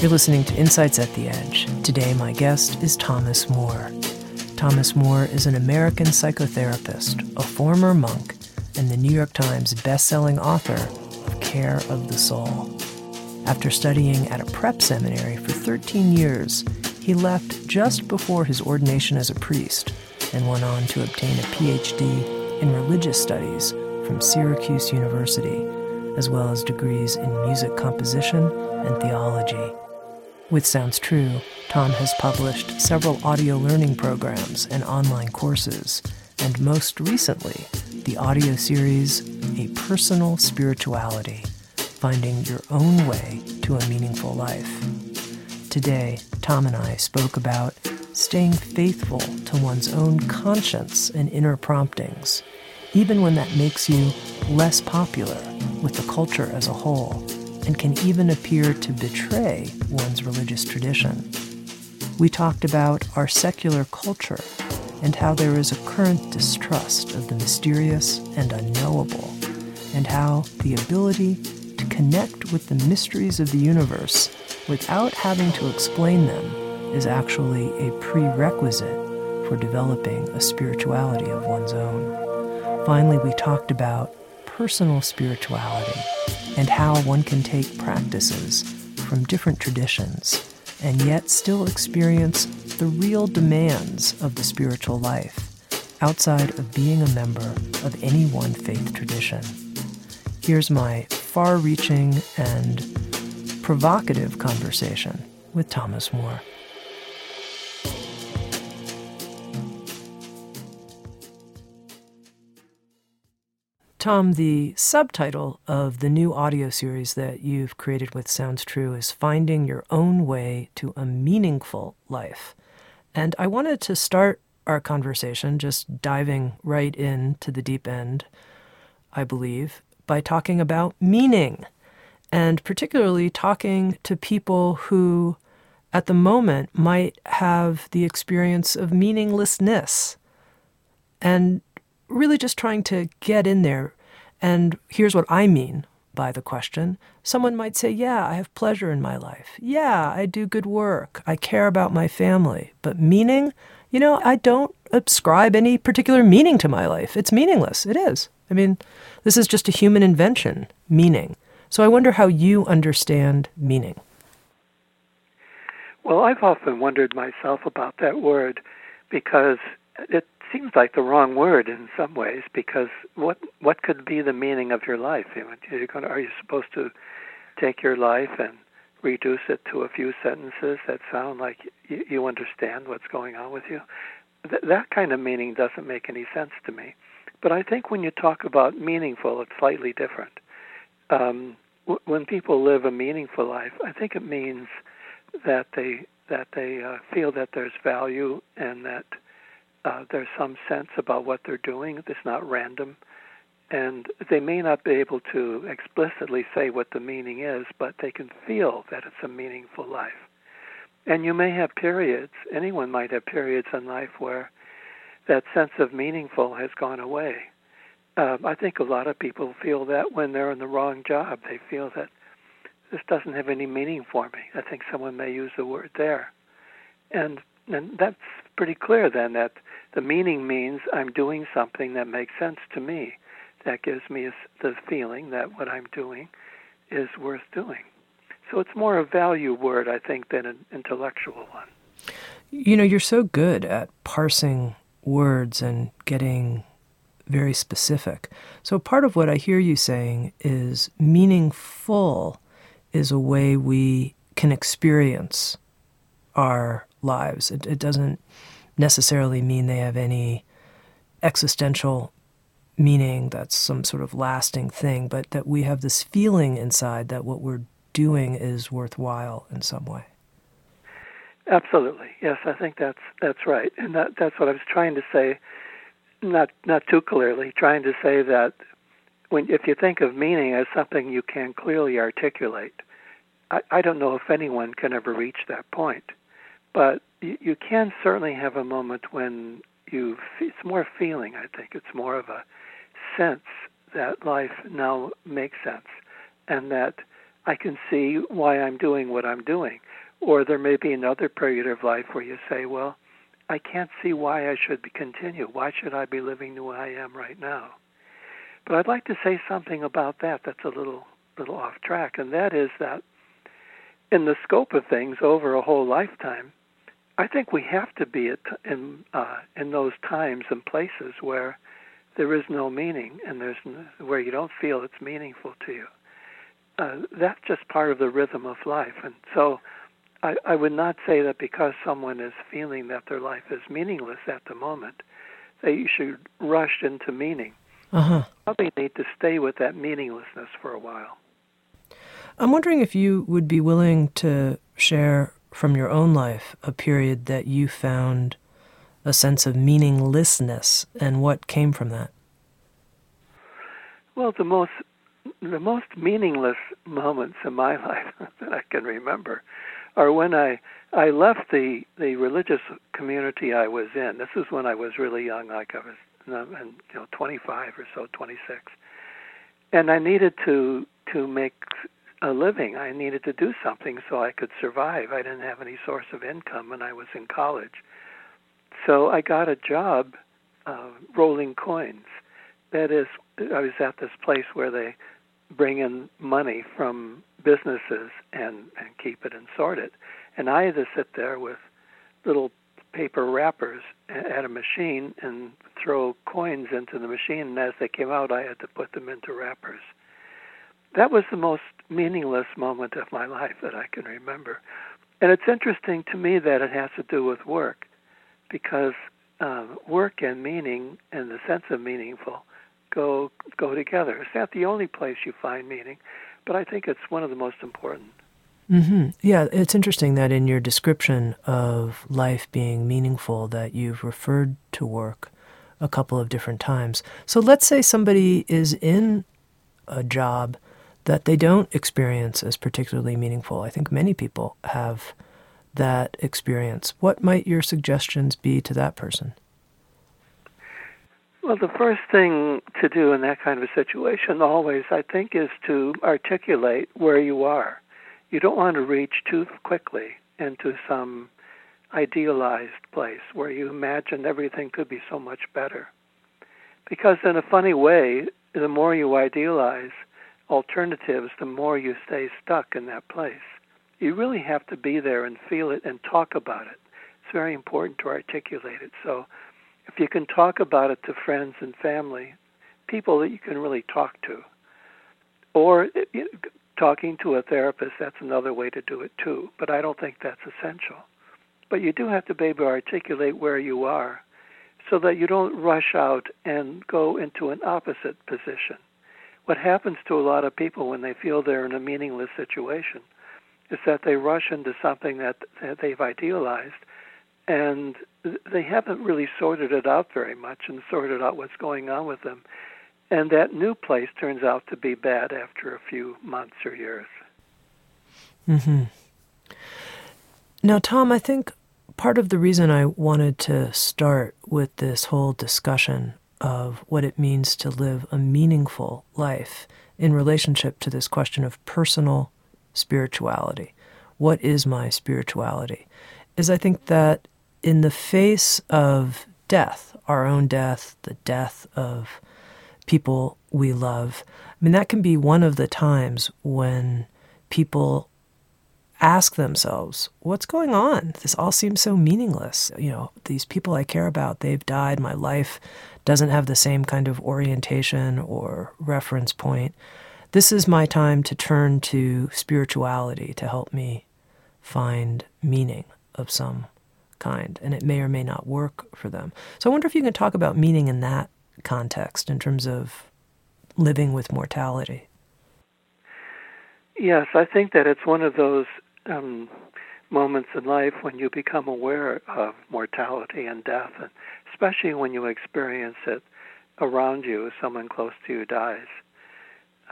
You're listening to Insights at the Edge. Today, my guest is Thomas Moore. Thomas Moore is an American psychotherapist, a former monk, and the New York Times bestselling author of Care of the Soul. After studying at a prep seminary for 13 years, he left just before his ordination as a priest and went on to obtain a PhD in religious studies from Syracuse University, as well as degrees in music composition and theology. With Sounds True, Tom has published several audio learning programs and online courses, and most recently, the audio series A Personal Spirituality Finding Your Own Way to a Meaningful Life. Today, Tom and I spoke about staying faithful to one's own conscience and inner promptings, even when that makes you less popular with the culture as a whole and can even appear to betray one's religious tradition. We talked about our secular culture and how there is a current distrust of the mysterious and unknowable, and how the ability to connect with the mysteries of the universe without having to explain them is actually a prerequisite for developing a spirituality of one's own. Finally, we talked about personal spirituality and how one can take practices from different traditions and yet still experience the real demands of the spiritual life outside of being a member of any one faith tradition. Here's my far reaching and provocative conversation with Thomas Moore. Tom, the subtitle of the new audio series that you've created with Sounds True is Finding Your Own Way to a Meaningful Life. And I wanted to start our conversation just diving right into the deep end, I believe, by talking about meaning, and particularly talking to people who, at the moment, might have the experience of meaninglessness. And really just trying to get in there. And here's what I mean by the question. Someone might say, Yeah, I have pleasure in my life. Yeah, I do good work. I care about my family. But meaning, you know, I don't ascribe any particular meaning to my life. It's meaningless. It is. I mean, this is just a human invention, meaning. So I wonder how you understand meaning. Well, I've often wondered myself about that word because it seems like the wrong word in some ways because what what could be the meaning of your life? You're going to, are you supposed to take your life and reduce it to a few sentences that sound like you, you understand what's going on with you? Th- that kind of meaning doesn't make any sense to me. But I think when you talk about meaningful, it's slightly different. Um, w- when people live a meaningful life, I think it means that they that they uh, feel that there's value and that uh, there's some sense about what they're doing. It's not random. And they may not be able to explicitly say what the meaning is, but they can feel that it's a meaningful life. And you may have periods, anyone might have periods in life where that sense of meaningful has gone away. Uh, I think a lot of people feel that when they're in the wrong job. They feel that this doesn't have any meaning for me. I think someone may use the word there. And and that's pretty clear then that the meaning means I'm doing something that makes sense to me. That gives me the feeling that what I'm doing is worth doing. So it's more a value word, I think, than an intellectual one. You know, you're so good at parsing words and getting very specific. So part of what I hear you saying is meaningful is a way we can experience our lives. It, it doesn't necessarily mean they have any existential meaning that's some sort of lasting thing, but that we have this feeling inside that what we're doing is worthwhile in some way. Absolutely, yes, I think that's that's right, and that, that's what I was trying to say, not not too clearly, trying to say that when if you think of meaning as something you can clearly articulate, I, I don't know if anyone can ever reach that point, but you, you can certainly have a moment when you it's more feeling. I think it's more of a sense that life now makes sense, and that I can see why I'm doing what I'm doing. Or there may be another period of life where you say, well, I can't see why I should continue. Why should I be living the way I am right now? But I'd like to say something about that that's a little little off track, and that is that in the scope of things over a whole lifetime, I think we have to be at, in uh, in those times and places where there is no meaning and there's no, where you don't feel it's meaningful to you. Uh, that's just part of the rhythm of life, and so I, I would not say that because someone is feeling that their life is meaningless at the moment, that you should rush into meaning. Uh-huh. Probably need to stay with that meaninglessness for a while. I'm wondering if you would be willing to share from your own life a period that you found a sense of meaninglessness and what came from that. Well, the most the most meaningless moments in my life that I can remember are when I I left the the religious community I was in. This is when I was really young, like I was and you know 25 or so, 26, and I needed to to make a living. I needed to do something so I could survive. I didn't have any source of income when I was in college, so I got a job uh, rolling coins. That is, I was at this place where they bring in money from businesses and and keep it and sort it, and I had to sit there with little paper wrappers at a machine and throw coins into the machine, and as they came out, I had to put them into wrappers. That was the most meaningless moment of my life that I can remember. And it's interesting to me that it has to do with work, because uh, work and meaning and the sense of meaningful go go together. It's not the only place you find meaning, but I think it's one of the most important. Mm-hmm. Yeah, it's interesting that in your description of life being meaningful, that you've referred to work a couple of different times. So let's say somebody is in a job that they don't experience as particularly meaningful. I think many people have that experience. What might your suggestions be to that person? Well, the first thing to do in that kind of a situation, always, I think, is to articulate where you are you don't want to reach too quickly into some idealized place where you imagine everything could be so much better. Because, in a funny way, the more you idealize alternatives, the more you stay stuck in that place. You really have to be there and feel it and talk about it. It's very important to articulate it. So, if you can talk about it to friends and family, people that you can really talk to, or eh, talking to a therapist, that's another way to do it too. But I don't think that's essential. But you do have to be able to articulate where you are so that you don't rush out and go into an opposite position. What happens to a lot of people when they feel they're in a meaningless situation is that they rush into something that, that they've idealized and they haven't really sorted it out very much and sorted out what's going on with them and that new place turns out to be bad after a few months or years. Mm-hmm. Now, Tom, I think part of the reason I wanted to start with this whole discussion of what it means to live a meaningful life in relationship to this question of personal spirituality. What is my spirituality? Is I think that in the face of death, our own death, the death of people we love. I mean, that can be one of the times when people ask themselves, what's going on? This all seems so meaningless. You know, these people I care about, they've died. My life doesn't have the same kind of orientation or reference point. This is my time to turn to spirituality to help me find meaning of some kind, and it may or may not work for them. So I wonder if you can talk about meaning in that context in terms of living with mortality. Yes, I think that it's one of those um, moments in life when you become aware of mortality and death, and especially when you experience it around you as someone close to you dies.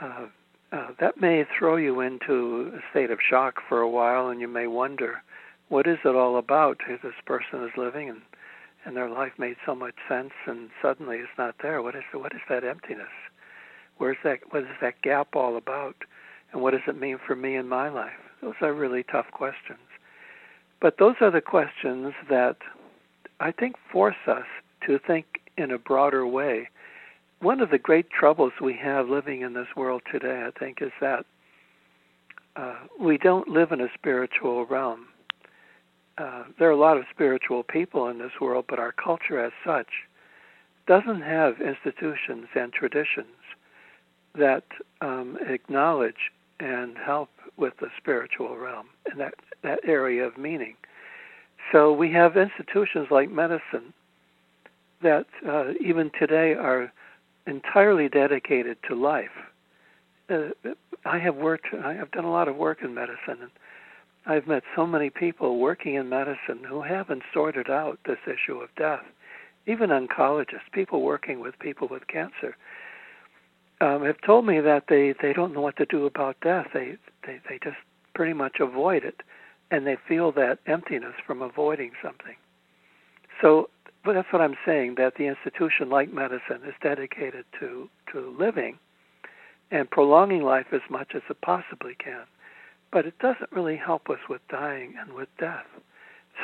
Uh, uh, that may throw you into a state of shock for a while, and you may wonder, what is it all about? This person is living, and and their life made so much sense, and suddenly it's not there. What is what is that emptiness? Where's that? What is that gap all about? And what does it mean for me in my life? Those are really tough questions. But those are the questions that I think force us to think in a broader way. One of the great troubles we have living in this world today, I think, is that uh, we don't live in a spiritual realm. Uh, there are a lot of spiritual people in this world, but our culture as such doesn't have institutions and traditions that um, acknowledge and help with the spiritual realm and that, that area of meaning. So we have institutions like medicine that uh, even today are entirely dedicated to life. Uh, I have worked, I have done a lot of work in medicine, and I've met so many people working in medicine who haven't sorted out this issue of death. Even oncologists, people working with people with cancer, um, have told me that they they don't know what to do about death. They they they just pretty much avoid it, and they feel that emptiness from avoiding something. So, but that's what I'm saying. That the institution, like medicine, is dedicated to to living and prolonging life as much as it possibly can. But it doesn't really help us with dying and with death.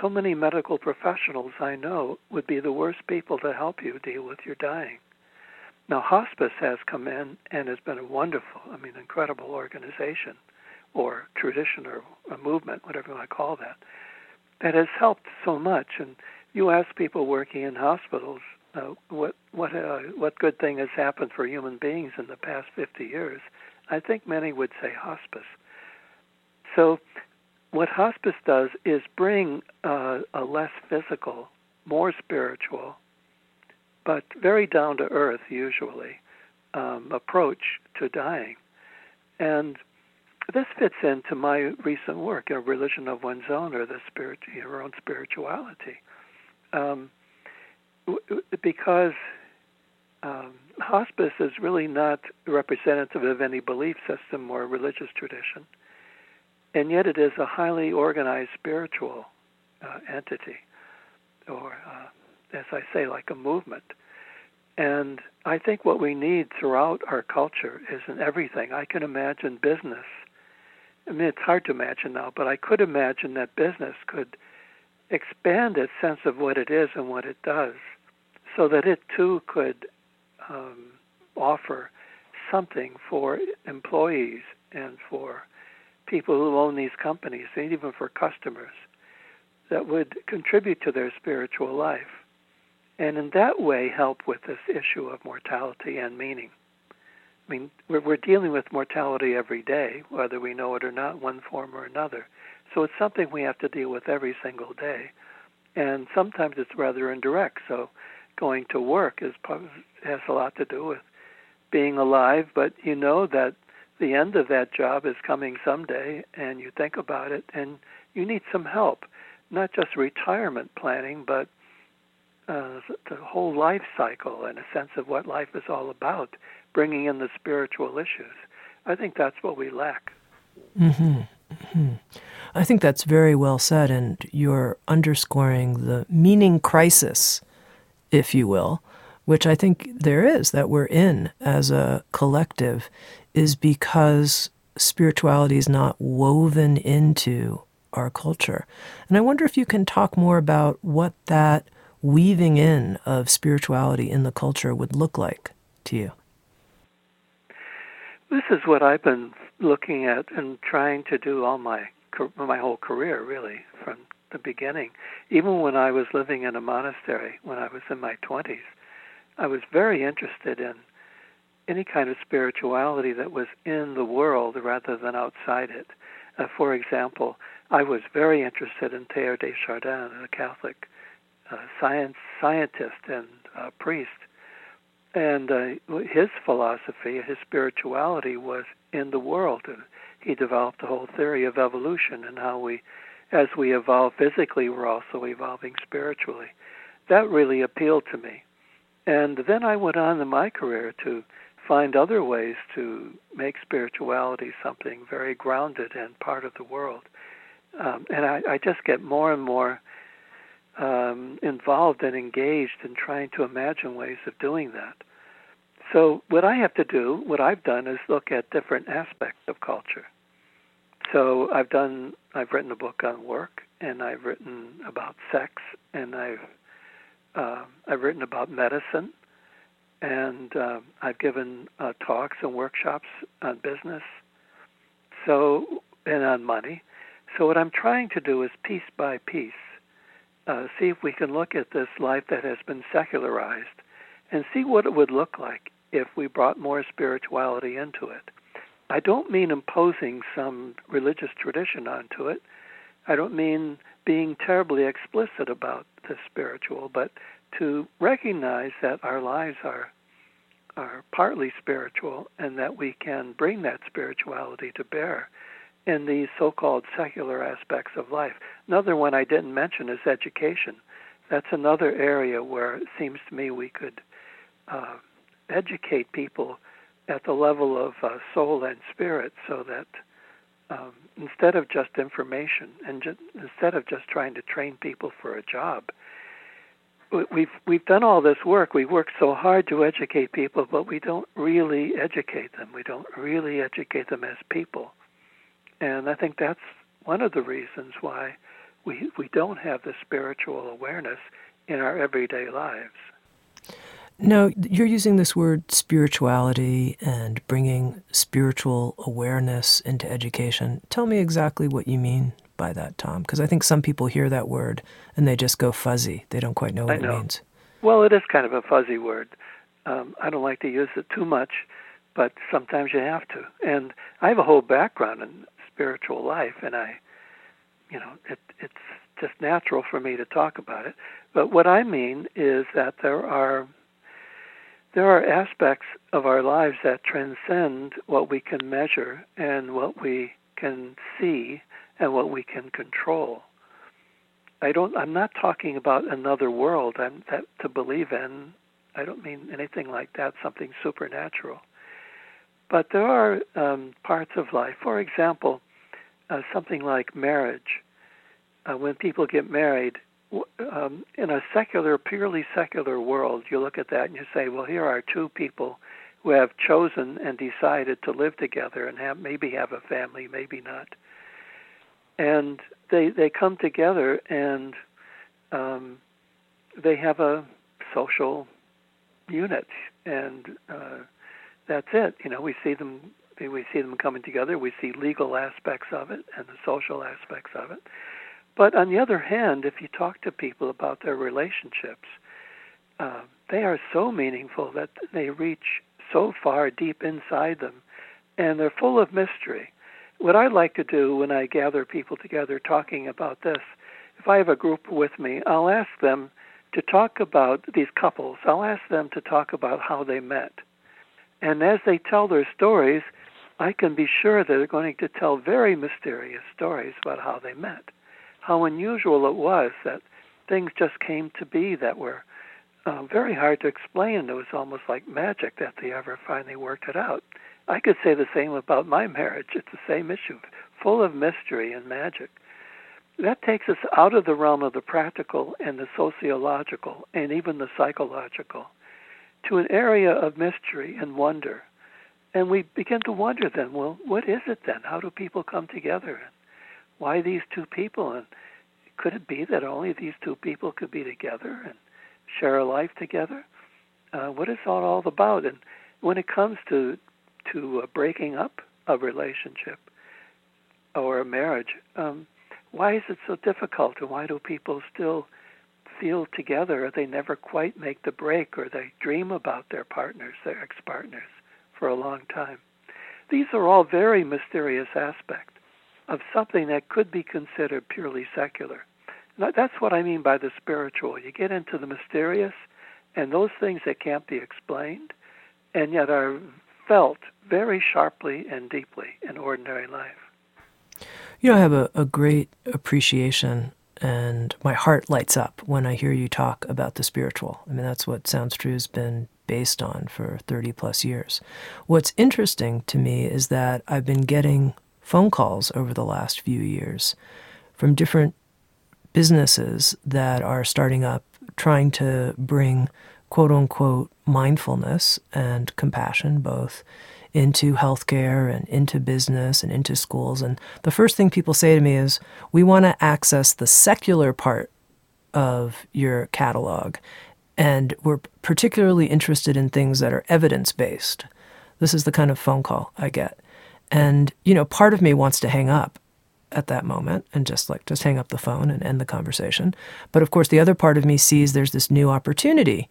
So many medical professionals I know would be the worst people to help you deal with your dying. Now, hospice has come in and has been a wonderful, I mean, incredible organization or tradition or a movement, whatever you want to call that, that has helped so much. And you ask people working in hospitals uh, what what uh, what good thing has happened for human beings in the past 50 years. I think many would say hospice. So, what hospice does is bring uh, a less physical, more spiritual, but very down to earth, usually, um, approach to dying. And this fits into my recent work, a religion of one's own, or the spirit, your own spirituality, um, because um, hospice is really not representative of any belief system or religious tradition, and yet it is a highly organized spiritual uh, entity, or uh, as I say, like a movement. And I think what we need throughout our culture is in everything. I can imagine business. I mean, it's hard to imagine now, but I could imagine that business could expand its sense of what it is and what it does so that it too could um, offer something for employees and for people who own these companies, and even for customers, that would contribute to their spiritual life and in that way help with this issue of mortality and meaning. I mean, we're, we're dealing with mortality every day, whether we know it or not, one form or another. So it's something we have to deal with every single day, and sometimes it's rather indirect. So going to work is has a lot to do with being alive, but you know that the end of that job is coming someday, and you think about it, and you need some help, not just retirement planning, but uh, the whole life cycle and a sense of what life is all about, bringing in the spiritual issues. I think that's what we lack. Mm-hmm. Mm-hmm. I think that's very well said, and you're underscoring the meaning crisis, if you will, which I think there is that we're in as a collective, is because spirituality is not woven into our culture. And I wonder if you can talk more about what that weaving in of spirituality in the culture would look like to you? This is what I've been looking at and trying to do all my my whole career, really, from the beginning. Even when I was living in a monastery when I was in my 20s, I was very interested in any kind of spirituality that was in the world rather than outside it. Uh, for example, I was very interested in Teilhard de Chardin, a Catholic uh, science scientist and uh, priest, and uh, his philosophy, his spirituality was in the world. He developed the whole theory of evolution and how we, as we evolve physically, we're also evolving spiritually. That really appealed to me. And then I went on in my career to find other ways to make spirituality something very grounded and part of the world. Um, and I, I just get more and more um, involved and engaged in trying to imagine ways of doing that. So, what I have to do, what I've done, is look at different aspects of culture. So, I've done, I've written a book on work, and I've written about sex, and I've uh, I've written about medicine, and uh, I've given uh, talks and workshops on business, so and on money. So, what I'm trying to do is piece by piece uh, see if we can look at this life that has been secularized and see what it would look like if we brought more spirituality into it. I don't mean imposing some religious tradition onto it. I don't mean being terribly explicit about the spiritual, but to recognize that our lives are are partly spiritual and that we can bring that spirituality to bear in these so-called secular aspects of life. Another one I didn't mention is education. That's another area where it seems to me we could uh, educate people at the level of uh, soul and spirit, so that um, instead of just information and ju- instead of just trying to train people for a job, we've we've done all this work. We work so hard to educate people, but we don't really educate them. We don't really educate them as people. And I think that's one of the reasons why we we don't have the spiritual awareness in our everyday lives. No, you're using this word spirituality and bringing spiritual awareness into education. Tell me exactly what you mean by that, Tom, because I think some people hear that word and they just go fuzzy. They don't quite know what know. it means. Well, it is kind of a fuzzy word. Um, I don't like to use it too much, but sometimes you have to. And I have a whole background in spiritual life, and I, you know, it, it's just natural for me to talk about it. But what I mean is that there are there are aspects of our lives that transcend what we can measure and what we can see and what we can control. I don't I'm not talking about another world I'm that to believe in. I don't mean anything like that, something supernatural. But there are um, parts of life, for example, uh, something like marriage. Uh, when people get married, um, in a secular, purely secular world, you look at that and you say, well, here are two people who have chosen and decided to live together and have maybe have a family, maybe not. And they they come together and um, they have a social unit, and uh, that's it. You know, we see them we see them coming together. We see legal aspects of it and the social aspects of it. But on the other hand, if you talk to people about their relationships, uh, they are so meaningful that they reach so far deep inside them, and they're full of mystery. What I like to do when I gather people together talking about this, if I have a group with me, I'll ask them to talk about these couples. I'll ask them to talk about how they met. And as they tell their stories, I can be sure that they're going to tell very mysterious stories about how they met, how unusual it was that things just came to be that were uh, very hard to explain. It was almost like magic that they ever finally worked it out. I could say the same about my marriage. It's the same issue, full of mystery and magic. That takes us out of the realm of the practical and the sociological and even the psychological to an area of mystery and wonder and we begin to wonder then, well, what is it then? How do people come together? Why these two people? And could it be that only these two people could be together and share a life together? Uh, what is all all about? And when it comes to to uh, breaking up a relationship or a marriage, um, why is it so difficult? And why do people still feel together? Or they never quite make the break, or they dream about their partners, their ex-partners for a long time. These are all very mysterious aspects. Of something that could be considered purely secular. that's what I mean by the spiritual. You get into the mysterious and those things that can't be explained and yet are felt very sharply and deeply in ordinary life. You know, I have a, a great appreciation and my heart lights up when I hear you talk about the spiritual. I mean, that's what Sounds True has been based on for 30 plus years. What's interesting to me is that I've been getting phone calls over the last few years from different businesses that are starting up trying to bring quote unquote mindfulness and compassion both into healthcare and into business and into schools. And the first thing people say to me is, we want to access the secular part of your catalog. And we're particularly interested in things that are evidence based. This is the kind of phone call I get. And, you know, part of me wants to hang up at that moment and just like just hang up the phone and end the conversation. But of course, the other part of me sees there's this new opportunity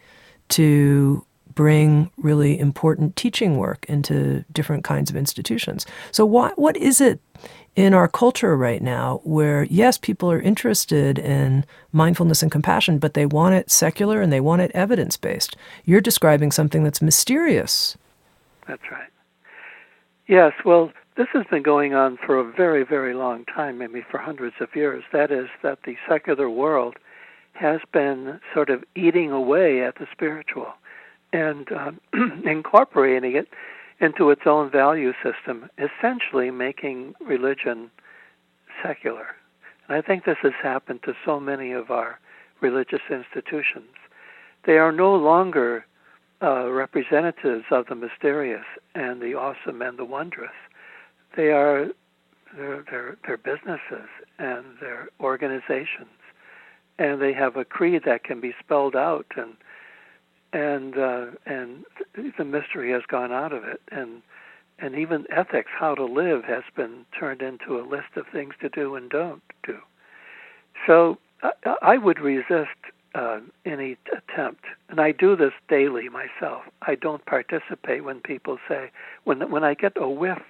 to bring really important teaching work into different kinds of institutions. So, what, what is it in our culture right now where, yes, people are interested in mindfulness and compassion, but they want it secular and they want it evidence based? You're describing something that's mysterious. That's right. Yes, well, this has been going on for a very, very long time, maybe for hundreds of years. That is, that the secular world has been sort of eating away at the spiritual and um, incorporating it into its own value system, essentially making religion secular. And I think this has happened to so many of our religious institutions. They are no longer uh, representatives of the mysterious and the awesome and the wondrous. They are they're, they're, they're businesses and they're organizations, and they have a creed that can be spelled out and and uh, and the mystery has gone out of it, and and even ethics, how to live, has been turned into a list of things to do and don't do. So I, I would resist uh, any attempt, and I do this daily myself. I don't participate when people say when when I get a whiff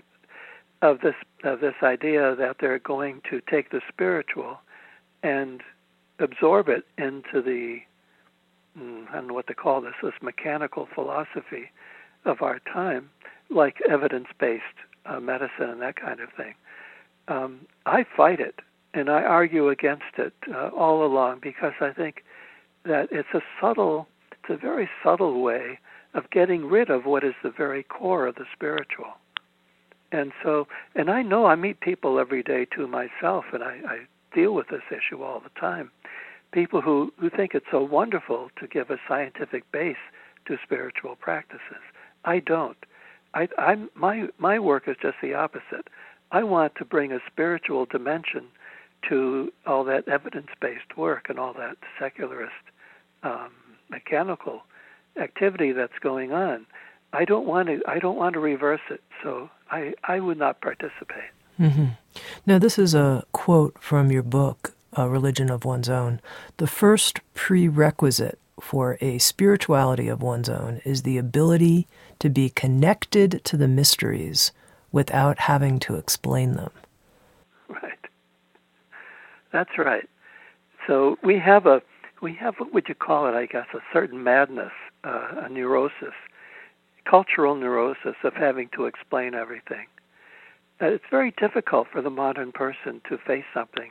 of this of this idea that they're going to take the spiritual and absorb it into the Mm, I don't know what to call this, this mechanical philosophy of our time, like evidence based uh, medicine and that kind of thing. Um, I fight it and I argue against it uh, all along because I think that it's a subtle, it's a very subtle way of getting rid of what is the very core of the spiritual. And so, and I know I meet people every day too myself, and I, I deal with this issue all the time people who, who think it's so wonderful to give a scientific base to spiritual practices. I don't. I, I'm, my, my work is just the opposite. I want to bring a spiritual dimension to all that evidence based work and all that secularist um, mechanical activity that's going on. I don't want to. I don't want to reverse it. So I, I would not participate. Mm-hmm. Now, this is a quote from your book, a religion of one's own, the first prerequisite for a spirituality of one's own is the ability to be connected to the mysteries without having to explain them. Right. That's right. So we have a we have what would you call it? I guess a certain madness, uh, a neurosis, cultural neurosis of having to explain everything. Uh, it's very difficult for the modern person to face something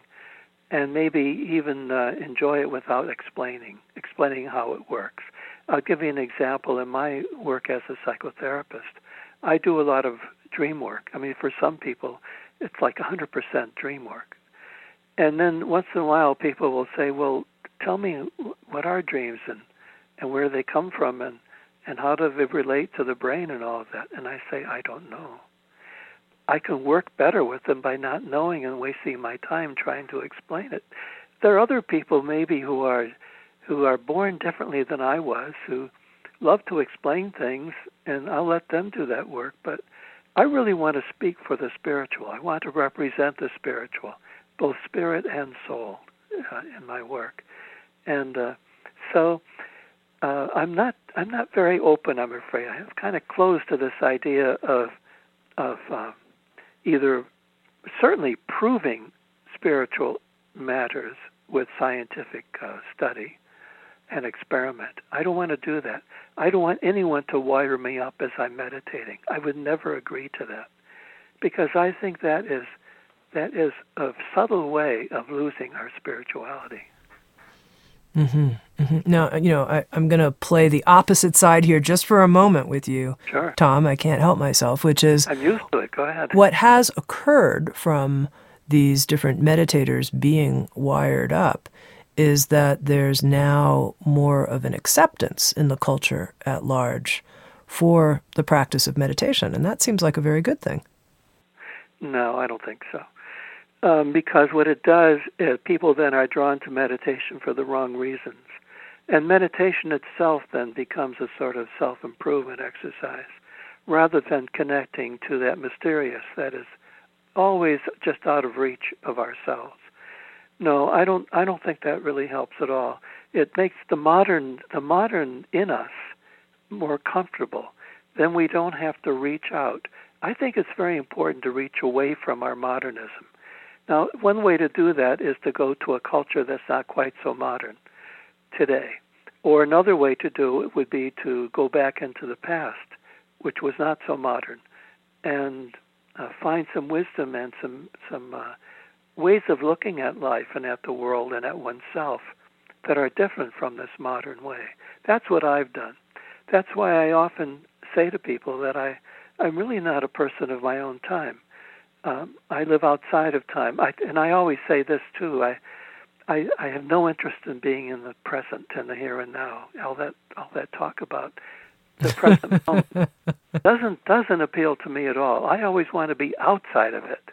and maybe even uh, enjoy it without explaining explaining how it works. I'll give you an example. In my work as a psychotherapist, I do a lot of dream work. I mean, for some people, it's like 100% dream work. And then once in a while, people will say, "Well, tell me what are dreams and and where they come from and and how do they relate to the brain and all of that?" And I say, "I don't know." I can work better with them by not knowing and wasting my time trying to explain it. There are other people maybe who are who are born differently than I was who love to explain things and I'll let them do that work, but I really want to speak for the spiritual. I want to represent the spiritual, both spirit and soul uh, in my work. And uh, so uh, I'm not I'm not very open. I'm afraid I'm kind of closed to this idea of of uh, either certainly proving spiritual matters with scientific uh, study and experiment. I don't want to do that. I don't want anyone to wire me up as I'm meditating. I would never agree to that because I think that is that is a subtle way of losing our spirituality. Mm-hmm, mm-hmm. Now, you know, I, am going to play the opposite side here just for a moment with you, sure. Tom. I can't help myself, which is I'm used to it. Go ahead. What has occurred from these different meditators being wired up is that there's now more of an acceptance in the culture at large for the practice of meditation, and that seems like a very good thing. No, I don't think so. Um, because what it does is people then are drawn to meditation for the wrong reasons. And meditation itself then becomes a sort of self improvement exercise rather than connecting to that mysterious that is always just out of reach of ourselves. No, I don't I don't think that really helps at all. It makes the modern the modern in us more comfortable. Then we don't have to reach out. I think it's very important to reach away from our modernism now, one way to do that is to go to a culture that's not quite so modern today. Or another way to do it would be to go back into the past, which was not so modern, and uh, find some wisdom and some some uh, ways of looking at life and at the world and at oneself that are different from this modern way. That's what I've done. That's why I often say to people that I I'm really not a person of my own time um, I live outside of time. I, and I always say this too. I, I, I have no interest in being in the present and the here and now. All that, all that talk about the present moment doesn't doesn't appeal to me at all. I always want to be outside of it,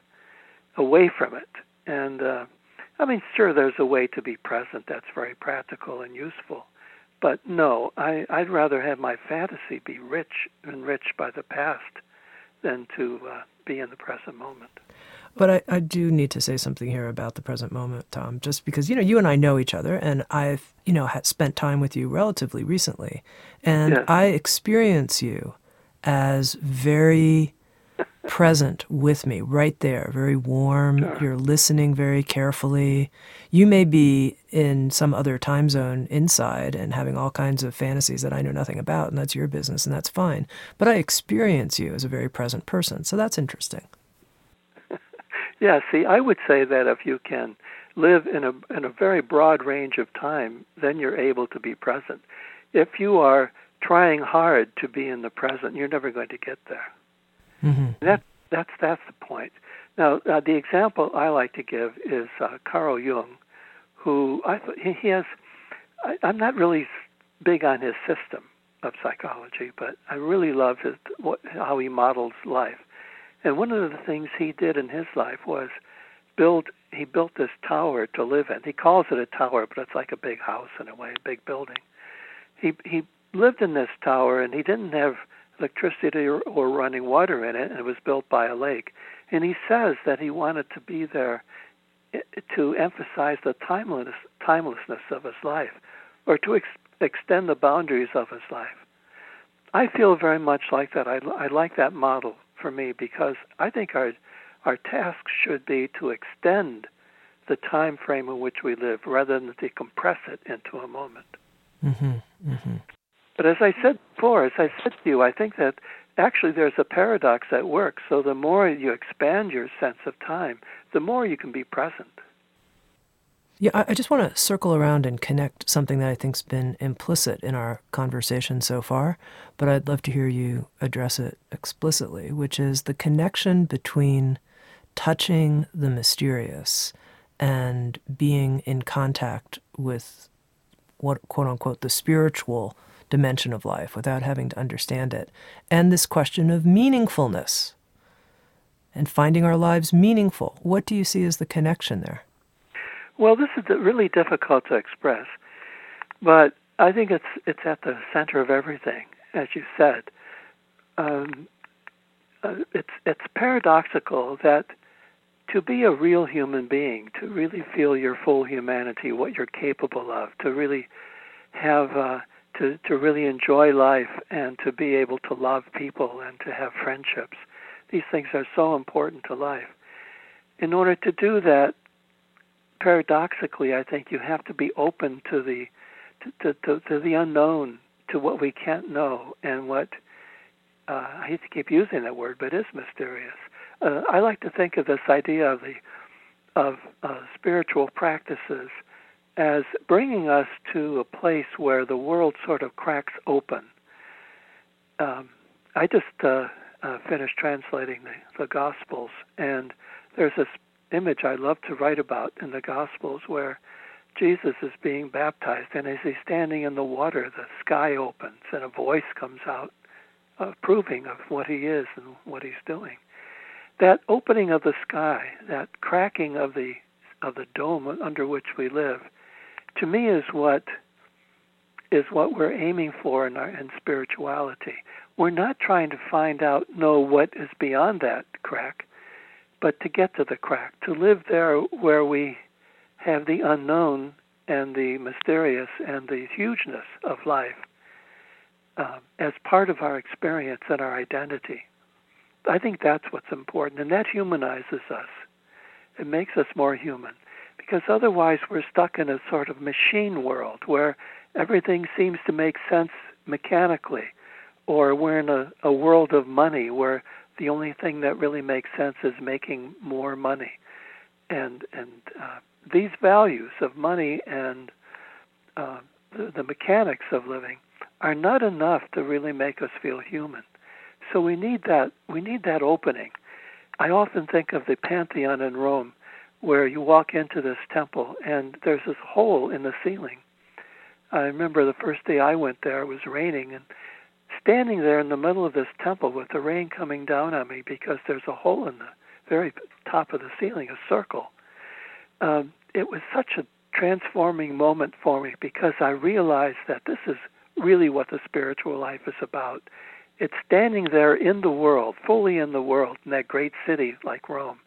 away from it. And uh, I mean, sure, there's a way to be present that's very practical and useful. But no, I, I'd rather have my fantasy be rich, enriched by the past, than to uh, be in the present moment. But I, I do need to say something here about the present moment, Tom, just because, you know, you and I know each other, and I've, you know, had spent time with you relatively recently. And yes. I experience you as very present with me, right there, very warm. Sure. You're listening very carefully. You may be in some other time zone inside and having all kinds of fantasies that I know nothing about, and that's your business, and that's fine. But I experience you as a very present person, so that's interesting. yeah, see, I would say that if you can live in a in a very broad range of time, then you're able to be present. If you are trying hard to be in the present, you're never going to get there. Mm-hmm. That that's that's the point. Now, uh, the example I like to give is uh, Carl Jung, who I he has. I, I'm not really big on his system of psychology, but I really love his what, how he models life. And one of the things he did in his life was build. He built this tower to live in. He calls it a tower, but it's like a big house in a way, a big building. He he lived in this tower, and he didn't have electricity or, running water in it, and it was built by a lake. And he says that he wanted to be there eh, to emphasize the timeless, timelessness of his life, or to ex- extend the boundaries of his life. I feel very much like that. I, I like that model for me because I think our our task should be to extend the time frame in which we live rather than to compress it into a moment. Mm-hmm, mm-hmm. But as I said before, as I said to you, I think that actually there's a paradox at work. So the more you expand your sense of time, the more you can be present. Yeah, I just want to circle around and connect something that I think's been implicit in our conversation so far, but I'd love to hear you address it explicitly, which is the connection between touching the mysterious and being in contact with what quote unquote the spiritual dimension of life without having to understand it. And this question of meaningfulness and finding our lives meaningful. What do you see as the connection there? Well, this is really difficult to express, but I think it's it's at the center of everything, as you said. Um, uh, it's it's paradoxical that to be a real human being, to really feel your full humanity, what you're capable of, to really have uh, to, to really enjoy life and to be able to love people and to have friendships. These things are so important to life. in order to do that, paradoxically, I think you have to be open to the to, to, to the unknown, to what we can't know, and what uh, I hate to keep using that word, but is mysterious. Uh, I like to think of this idea of the of uh, spiritual practices as bringing us to a place where the world sort of cracks open. Um, I just uh, uh, finished translating the, the Gospels, and there's this image I love to write about in the Gospels where Jesus is being baptized, and as he's standing in the water, the sky opens and a voice comes out approving of what he is and what he's doing. That opening of the sky, that cracking of the of the dome under which we live, to me is what is what we're aiming for in our in spirituality. We're not trying to find out know what is beyond that crack, but to get to the crack, to live there where we have the unknown and the mysterious and the hugeness of life uh, as part of our experience and our identity. I think that's what's important, and that humanizes us. It makes us more human, because otherwise we're stuck in a sort of machine world where everything seems to make sense mechanically, or we're in a, a world of money where the only thing that really makes sense is making more money, and and uh, these values of money and uh, the, the mechanics of living are not enough to really make us feel human. So we need that we need that opening. I often think of the Pantheon in Rome where you walk into this temple and there's this hole in the ceiling. I remember the first day I went there it was raining and standing there in the middle of this temple with the rain coming down on me because there's a hole in the very top of the ceiling, a circle um, it was such a transforming moment for me because I realized that this is really what the spiritual life is about. It's standing there in the world, fully in the world, in that great city like Rome.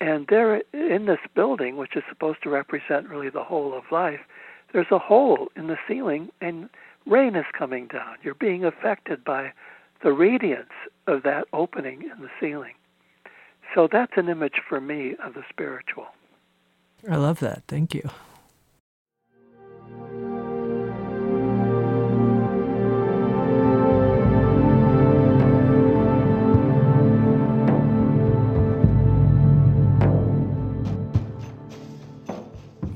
And there in this building, which is supposed to represent really the whole of life, there's a hole in the ceiling and rain is coming down. You're being affected by the radiance of that opening in the ceiling. So that's an image for me of the spiritual. I love that. Thank you.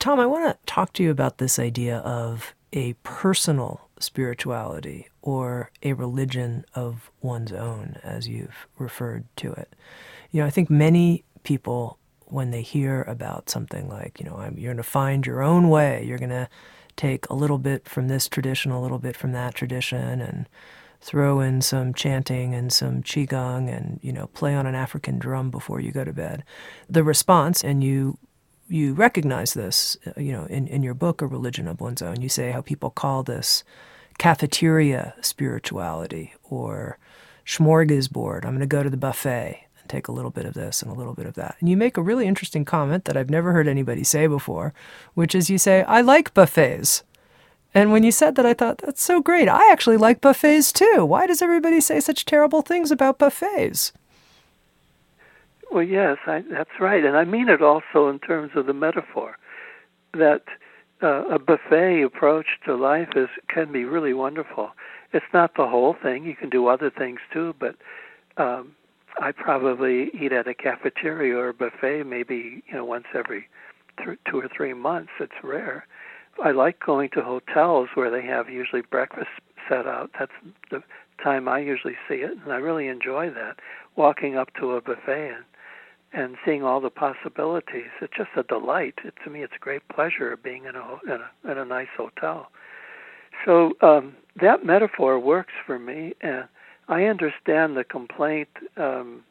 Tom, I want to talk to you about this idea of a personal spirituality or a religion of one's own, as you've referred to it. You know, I think many people when they hear about something like, you know, I'm, you're going to find your own way. You're going to take a little bit from this tradition, a little bit from that tradition, and throw in some chanting and some qigong, and you know, play on an African drum before you go to bed. The response, and you you recognize this, uh, you know, in, in your book, A Religion of One's Own. You say how people call this cafeteria spirituality or smorgasbord. I'm going to go to the buffet and take a little bit of this and a little bit of that. And you make a really interesting comment that I've never heard anybody say before, which is you say, I like buffets. And when you said that, I thought, that's so great. I actually like buffets too. Why does everybody say such terrible things about buffets? Well, yes, I, that's right. And I mean it also in terms of the metaphor that uh, a buffet approach to life is can be really wonderful. It's not the whole thing. You can do other things too, but um, I probably eat at a cafeteria or a buffet maybe you know once every th- two or three months. It's rare. I like going to hotels where they have usually breakfast set out. That's the time I usually see it, and I really enjoy that. Walking up to a buffet and and seeing all the possibilities. It's just a delight. It, to me, it's a great pleasure being in a in a, in a nice hotel. So um, that metaphor works for me. And I understand the complaint um,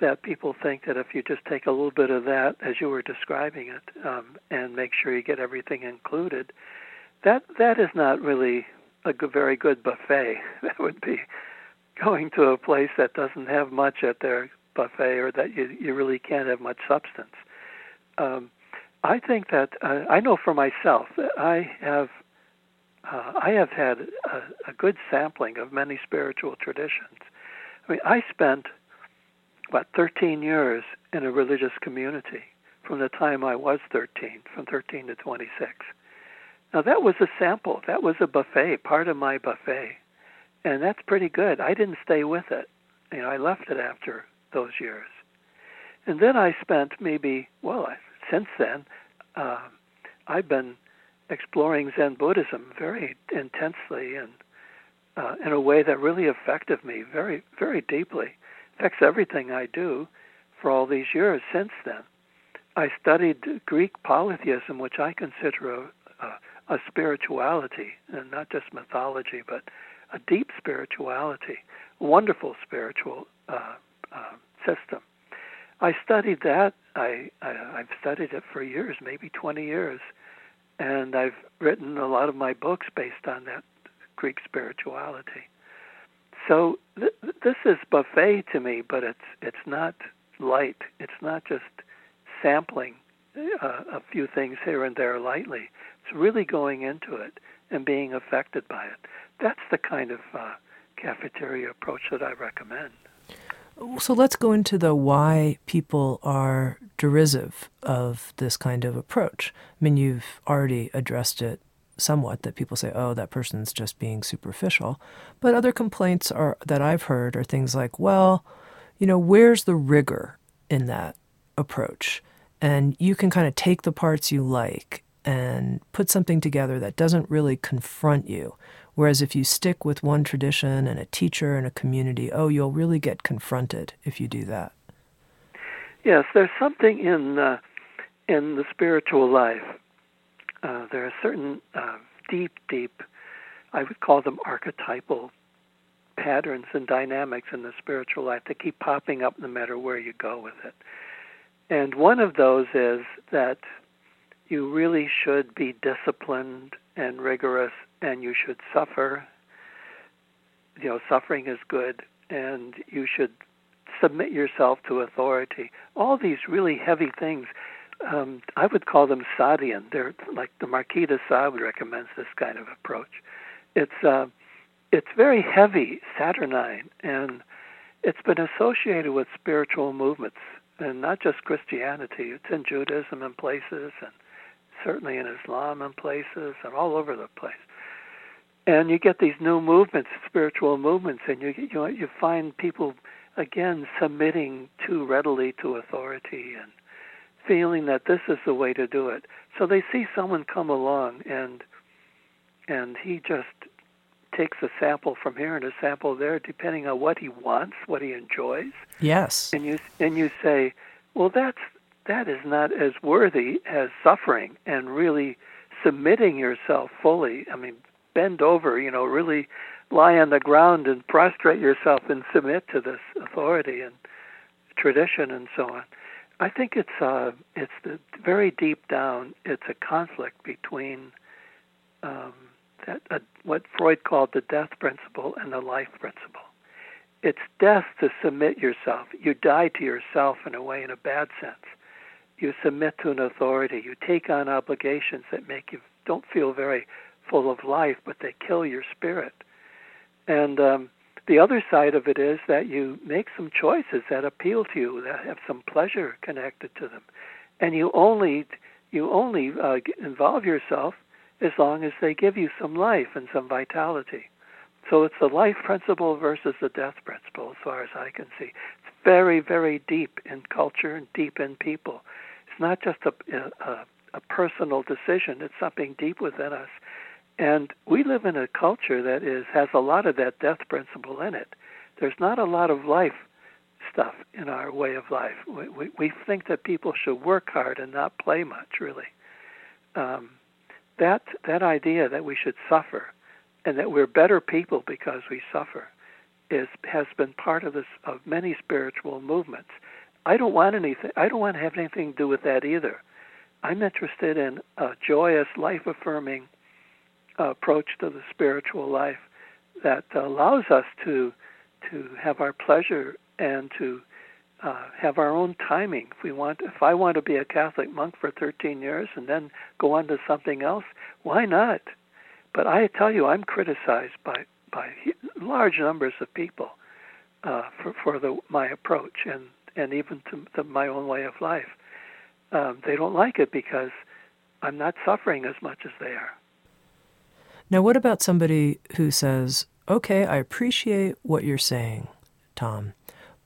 that people think that if you just take a little bit of that, as you were describing it, um, and make sure you get everything included, that that is not really a good, very good buffet. That would be going to a place that doesn't have much at their buffet, or that you you really can't have much substance. Um, I think that uh, I know for myself that I have uh, I have had a, a good sampling of many spiritual traditions. I mean, I spent about 13 years in a religious community from the time I was 13, from 13 to 26. Now that was a sample. That was a buffet, part of my buffet, and that's pretty good. I didn't stay with it. You know, I left it after those years, and then I spent maybe well since then. Uh, I've been exploring Zen Buddhism very intensely and uh, in a way that really affected me very, very deeply. Affects everything I do for all these years since then. I studied Greek polytheism, which I consider a, a, a spirituality, and not just mythology, but a deep spirituality, wonderful spiritual uh, uh, system. I studied that. I, I I've studied it for years, maybe 20 years, and I've written a lot of my books based on that Greek spirituality. So th- this is buffet to me, but it's it's not light. It's not just sampling uh, a few things here and there lightly. It's really going into it and being affected by it. That's the kind of uh, cafeteria approach that I recommend. So let's go into the why people are derisive of this kind of approach. I mean, you've already addressed it somewhat that people say, "Oh, that person's just being superficial." But other complaints are that I've heard are things like, "Well, you know, where's the rigor in that approach?" And you can kind of take the parts you like and put something together that doesn't really confront you. Whereas if you stick with one tradition and a teacher and a community, oh, you'll really get confronted if you do that. Yes, there's something in uh, in the spiritual life. Uh, there are certain uh, deep, deep, I would call them archetypal patterns and dynamics in the spiritual life that keep popping up no matter where you go with it. And one of those is that you really should be disciplined and rigorous and you should suffer. You know, suffering is good and you should submit yourself to authority. All these really heavy things. Um, I would call them Sadian. They're like the Marquis de Sade recommends this kind of approach. It's uh, it's very heavy, saturnine, and it's been associated with spiritual movements, and not just Christianity. It's in Judaism in places, and certainly in Islam in places, and all over the place. And you get these new movements, spiritual movements, and you you you find people again submitting too readily to authority and feeling that this is the way to do it. So they see someone come along and and he just takes a sample from here and a sample there depending on what he wants, what he enjoys. Yes. And you and you say, "Well, that's that is not as worthy as suffering and really submitting yourself fully. I mean, bend over, you know, really lie on the ground and prostrate yourself and submit to this authority and tradition and so on. I think it's uh, it's the, very deep down. It's a conflict between um, that uh, what Freud called the death principle and the life principle. It's death to submit yourself. You die to yourself in a way, in a bad sense. You submit to an authority. You take on obligations that make you don't feel very full of life, but they kill your spirit. And um, the other side of it is that you make some choices that appeal to you, that have some pleasure connected to them, and you only you only uh, involve yourself as long as they give you some life and some vitality. So it's the life principle versus the death principle, as far as I can see. It's very, very deep in culture and deep in people. It's not just a, a, a personal decision; it's something deep within us and we live in a culture that is has a lot of that death principle in it. There's not a lot of life stuff in our way of life. We, we, we think that people should work hard and not play much, really. Um, that that idea that we should suffer and that we're better people because we suffer is has been part of this of many spiritual movements. I don't want anything. I don't want to have anything to do with that either. I'm interested in a joyous, life-affirming approach to the spiritual life that allows us to to have our pleasure and to uh, have our own timing. If we want, if I want to be a Catholic monk for 13 years and then go on to something else, why not? But I tell you, I'm criticized by by large numbers of people uh, for for the my approach and and even to, to my own way of life. Um, they don't like it because I'm not suffering as much as they are. Now, what about somebody who says, "Okay, I appreciate what you're saying, Tom,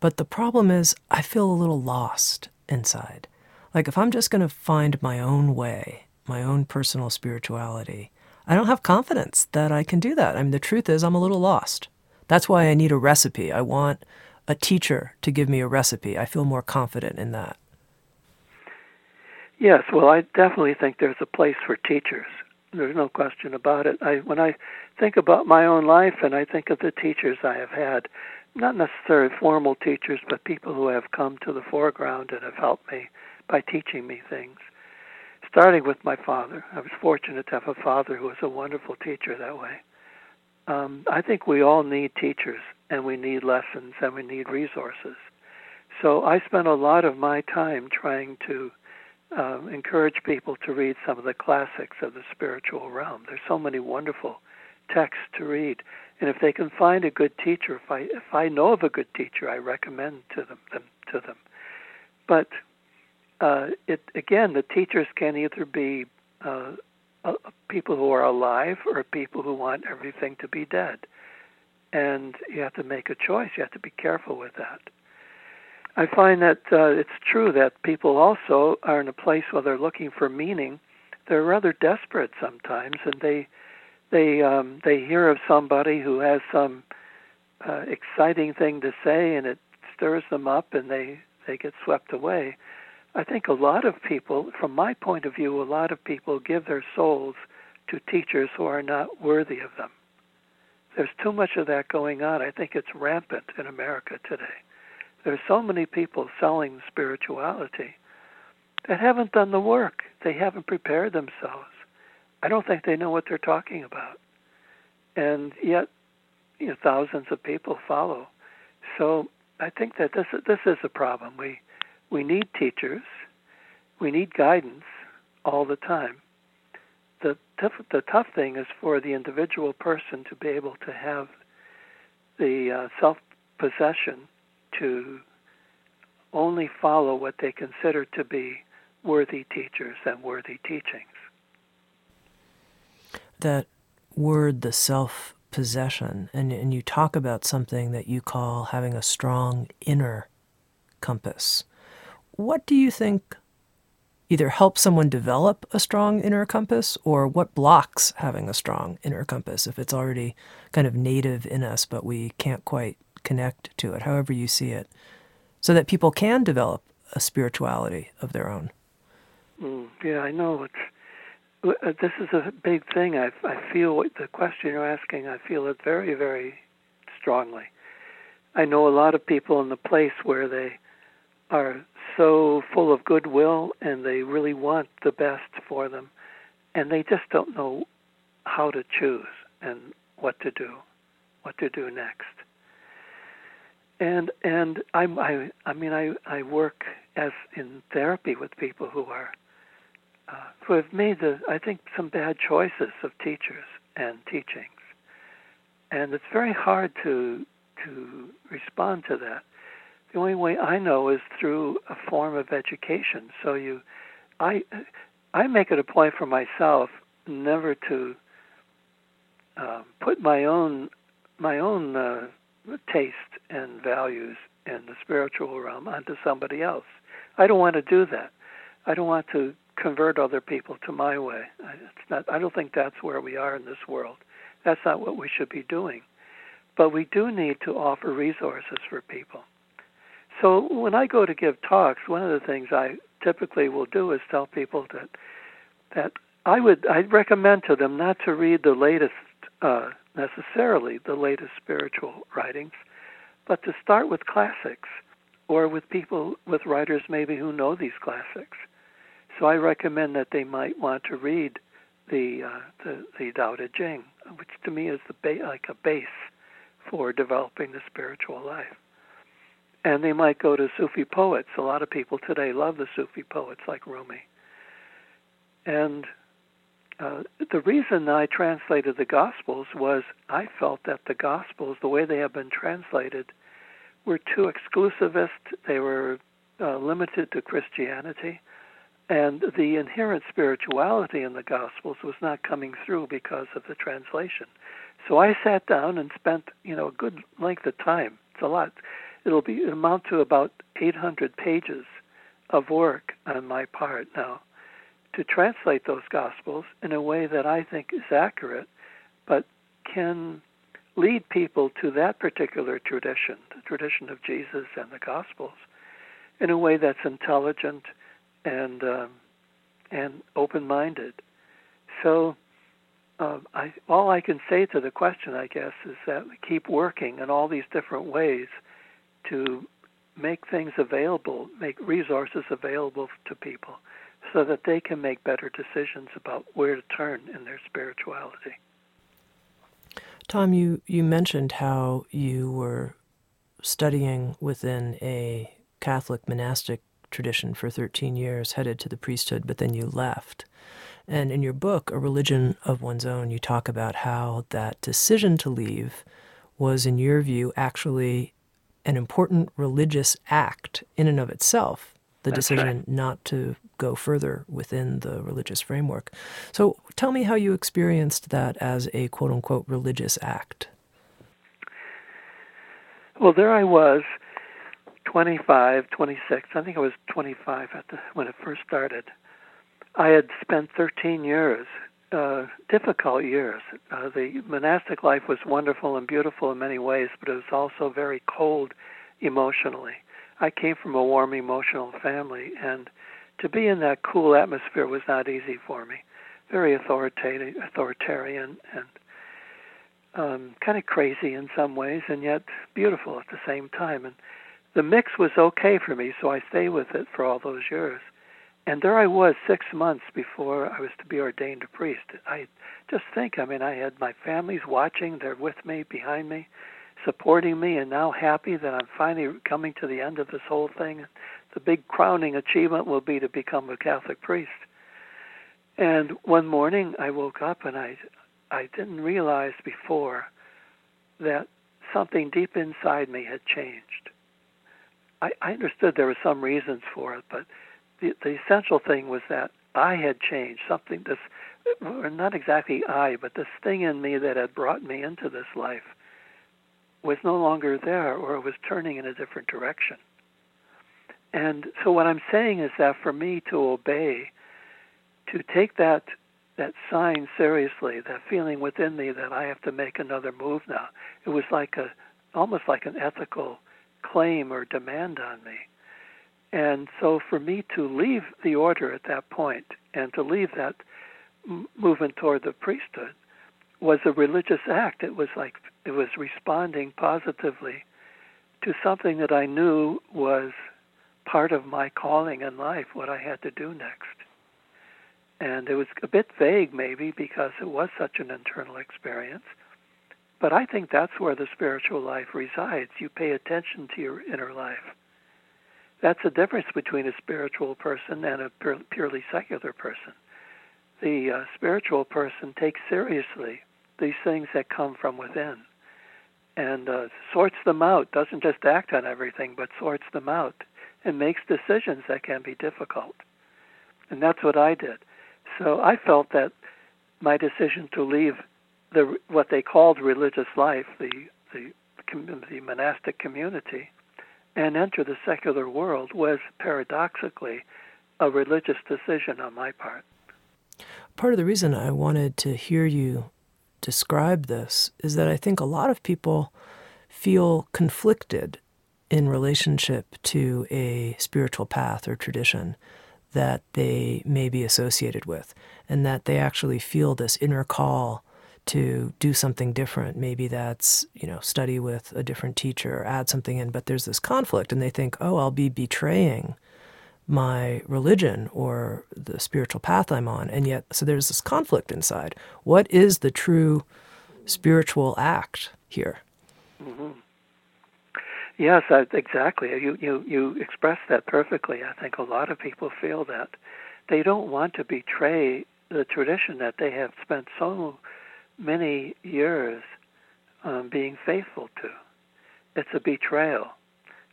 but the problem is I feel a little lost inside. Like if I'm just going to find my own way, my own personal spirituality." I don't have confidence that I can do that. I mean, the truth is, I'm a little lost. That's why I need a recipe. I want a teacher to give me a recipe. I feel more confident in that. Yes, well, I definitely think there's a place for teachers. There's no question about it. I, when I think about my own life and I think of the teachers I have had, not necessarily formal teachers, but people who have come to the foreground and have helped me by teaching me things starting with my father. I was fortunate to have a father who was a wonderful teacher that way. Um, I think we all need teachers, and we need lessons, and we need resources. So I spent a lot of my time trying to um, encourage people to read some of the classics of the spiritual realm. There's so many wonderful texts to read, and if they can find a good teacher, if I if I know of a good teacher, I recommend to them, them to them. But uh, it again, the teachers can either be uh, uh, people who are alive or people who want everything to be dead, and you have to make a choice. You have to be careful with that. I find that uh, it's true that people also are in a place where they're looking for meaning. They're rather desperate sometimes, and they they um, they hear of somebody who has some uh, exciting thing to say, and it stirs them up, and they they get swept away. I think a lot of people, from my point of view, a lot of people give their souls to teachers who are not worthy of them. There's too much of that going on. I think it's rampant in America today. There's so many people selling spirituality that haven't done the work. They haven't prepared themselves. I don't think they know what they're talking about. And yet, you know, thousands of people follow. So I think that this this is a problem. We we need teachers. We need guidance all the time. The tough, the tough thing is for the individual person to be able to have the uh, self possession to only follow what they consider to be worthy teachers and worthy teachings. That word, the self possession, and, and you talk about something that you call having a strong inner compass. What do you think either helps someone develop a strong inner compass or what blocks having a strong inner compass if it's already kind of native in us but we can't quite connect to it, however you see it, so that people can develop a spirituality of their own? Mm, yeah, I know. It's uh, this is a big thing. I, I feel the question you're asking. I feel it very, very strongly. I know a lot of people in the place where they are so full of goodwill and they really want the best for them and they just don't know how to choose and what to do what to do next and and i i i mean i i work as in therapy with people who are uh, who have made the i think some bad choices of teachers and teachings and it's very hard to to respond to that the only way I know is through a form of education. So you, I, I make it a point for myself never to uh, put my own my own uh, taste and values in the spiritual realm onto somebody else. I don't want to do that. I don't want to convert other people to my way. It's not. I don't think that's where we are in this world. That's not what we should be doing. But we do need to offer resources for people. So when I go to give talks, one of the things I typically will do is tell people that that I would I recommend to them not to read the latest uh, necessarily the latest spiritual writings, but to start with classics or with people, with writers maybe who know these classics. So I recommend that they might want to read the uh, the, the Tao Te Ching, which to me is the ba- like a base for developing the spiritual life. And they might go to Sufi poets. A lot of people today love the Sufi poets like Rumi. And uh, the reason I translated the Gospels was I felt that the Gospels, the way they have been translated, were too exclusivist. They were uh, limited to Christianity, and the inherent spirituality in the Gospels was not coming through because of the translation. So I sat down and spent, you know, a good length of time. It's a lot. It'll be amount to about 800 pages of work on my part now to translate those gospels in a way that I think is accurate, but can lead people to that particular tradition, the tradition of Jesus and the gospels, in a way that's intelligent and um, and open-minded. So, uh, I, all I can say to the question, I guess, is that we keep working in all these different ways to make things available, make resources available to people so that they can make better decisions about where to turn in their spirituality. Tom, you, you mentioned how you were studying within a Catholic monastic tradition for 13 years, headed to the priesthood, but then you left. And in your book, A Religion of One's Own, you talk about how that decision to leave was, in your view, actually an important religious act in and of itself. The That's decision right. not to go further within the religious framework. So tell me how you experienced that as a quote unquote religious act. Well, there I was, 25, 26. I think I was 25 at the, when it first started. I had spent 13 years, uh, difficult years. Uh, the monastic life was wonderful and beautiful in many ways, but it was also very cold emotionally. I came from a warm emotional family, and to be in that cool atmosphere was not easy for me. Very authoritative, authoritarian, and um, kind of crazy in some ways, and yet beautiful at the same time. And the mix was okay for me, so I stayed with it for all those years. And there I was six months before I was to be ordained a priest. I just think, I mean, I had my family's watching, they're with me, behind me, supporting me, and now happy that I'm finally coming to the end of this whole thing the big crowning achievement will be to become a Catholic priest. And one morning I woke up and I I didn't realize before that something deep inside me had changed. I, I understood there were some reasons for it, but the, the essential thing was that I had changed. Something this, or not exactly I, but this thing in me that had brought me into this life was no longer there, or it was turning in a different direction. And so what I'm saying is that for me to obey, to take that that sign seriously, that feeling within me that I have to make another move now, it was like a almost like an ethical claim or demand on me. And so for me to leave the order at that point and to leave that movement toward the priesthood was a religious act. It was like it was responding positively to something that I knew was part of my calling in life, what I had to do next. And it was a bit vague, maybe, because it was such an internal experience. But I think that's where the spiritual life resides. You pay attention to your inner life. That's the difference between a spiritual person and a purely secular person. The uh, spiritual person takes seriously these things that come from within and uh, sorts them out, doesn't just act on everything, but sorts them out and makes decisions that can be difficult. And that's what I did. So I felt that my decision to leave the what they called religious life, the the, the monastic community, and enter the secular world was paradoxically a religious decision on my part. Part of the reason I wanted to hear you describe this is that I think a lot of people feel conflicted in relationship to a spiritual path or tradition that they may be associated with, and that they actually feel this inner call to do something different. Maybe that's, you know, study with a different teacher, or add something in, but there's this conflict and they think, oh, I'll be betraying my religion or the spiritual path I'm on. And yet, so there's this conflict inside. What is the true spiritual act here? Mm-hmm. Yes, I, exactly. You, you, you expressed that perfectly. I think a lot of people feel that. They don't want to betray the tradition that they have spent so many years um, being faithful to. It's a betrayal.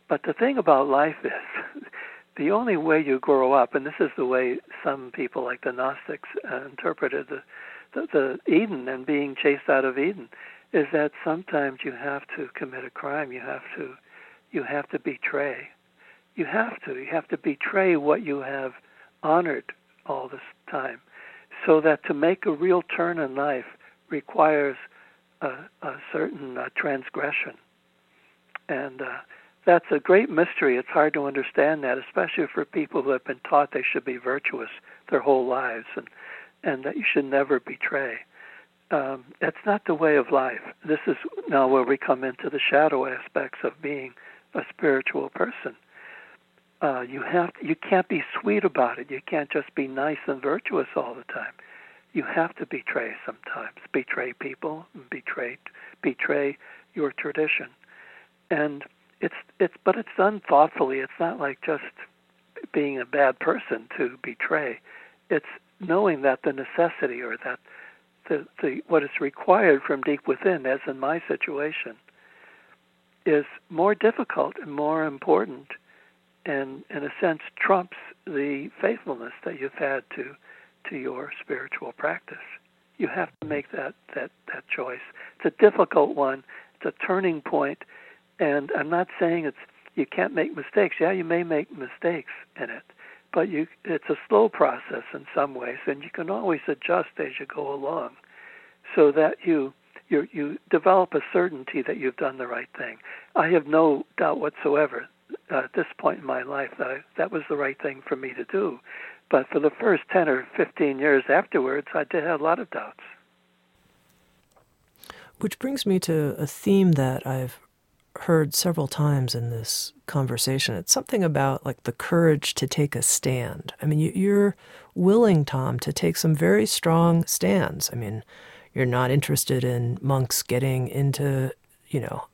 But the thing about life is, the only way you grow up, and this is the way some people like the Gnostics uh, interpreted the, the, the Eden and being chased out of Eden, is that sometimes you have to commit a crime. You have to, you have to betray. You have to. You have to betray what you have honored all this time, so that to make a real turn in life, requires a, a certain uh, transgression. And uh, that's a great mystery. It's hard to understand that, especially for people who have been taught they should be virtuous their whole lives and, and that you should never betray. Um, it's not the way of life. This is now where we come into the shadow aspects of being a spiritual person. Uh, you have to, you can't be sweet about it. You can't just be nice and virtuous all the time you have to betray sometimes. Betray people, betray betray your tradition, and it's it's but it's done thoughtfully. It's not like just being a bad person to betray. It's knowing that the necessity or that the, the what is required from deep within, as in my situation, is more difficult and more important, and in a sense trumps the faithfulness that you've had to to your spiritual practice. You have to make that, that, that choice. It's a difficult one. It's a turning point, and I'm not saying it's you can't make mistakes. Yeah, you may make mistakes in it, but you it's a slow process in some ways, and you can always adjust as you go along, so that you you you develop a certainty that you've done the right thing. I have no doubt whatsoever uh, at this point in my life that I, that was the right thing for me to do. But for the first 10 or 15 years afterwards, I did have a lot of doubts. Which brings me to a theme that I've heard several times in this conversation. It's something about like the courage to take a stand. I mean, you're willing, Tom, to take some very strong stands. I mean, you're not interested in monks getting into, you know,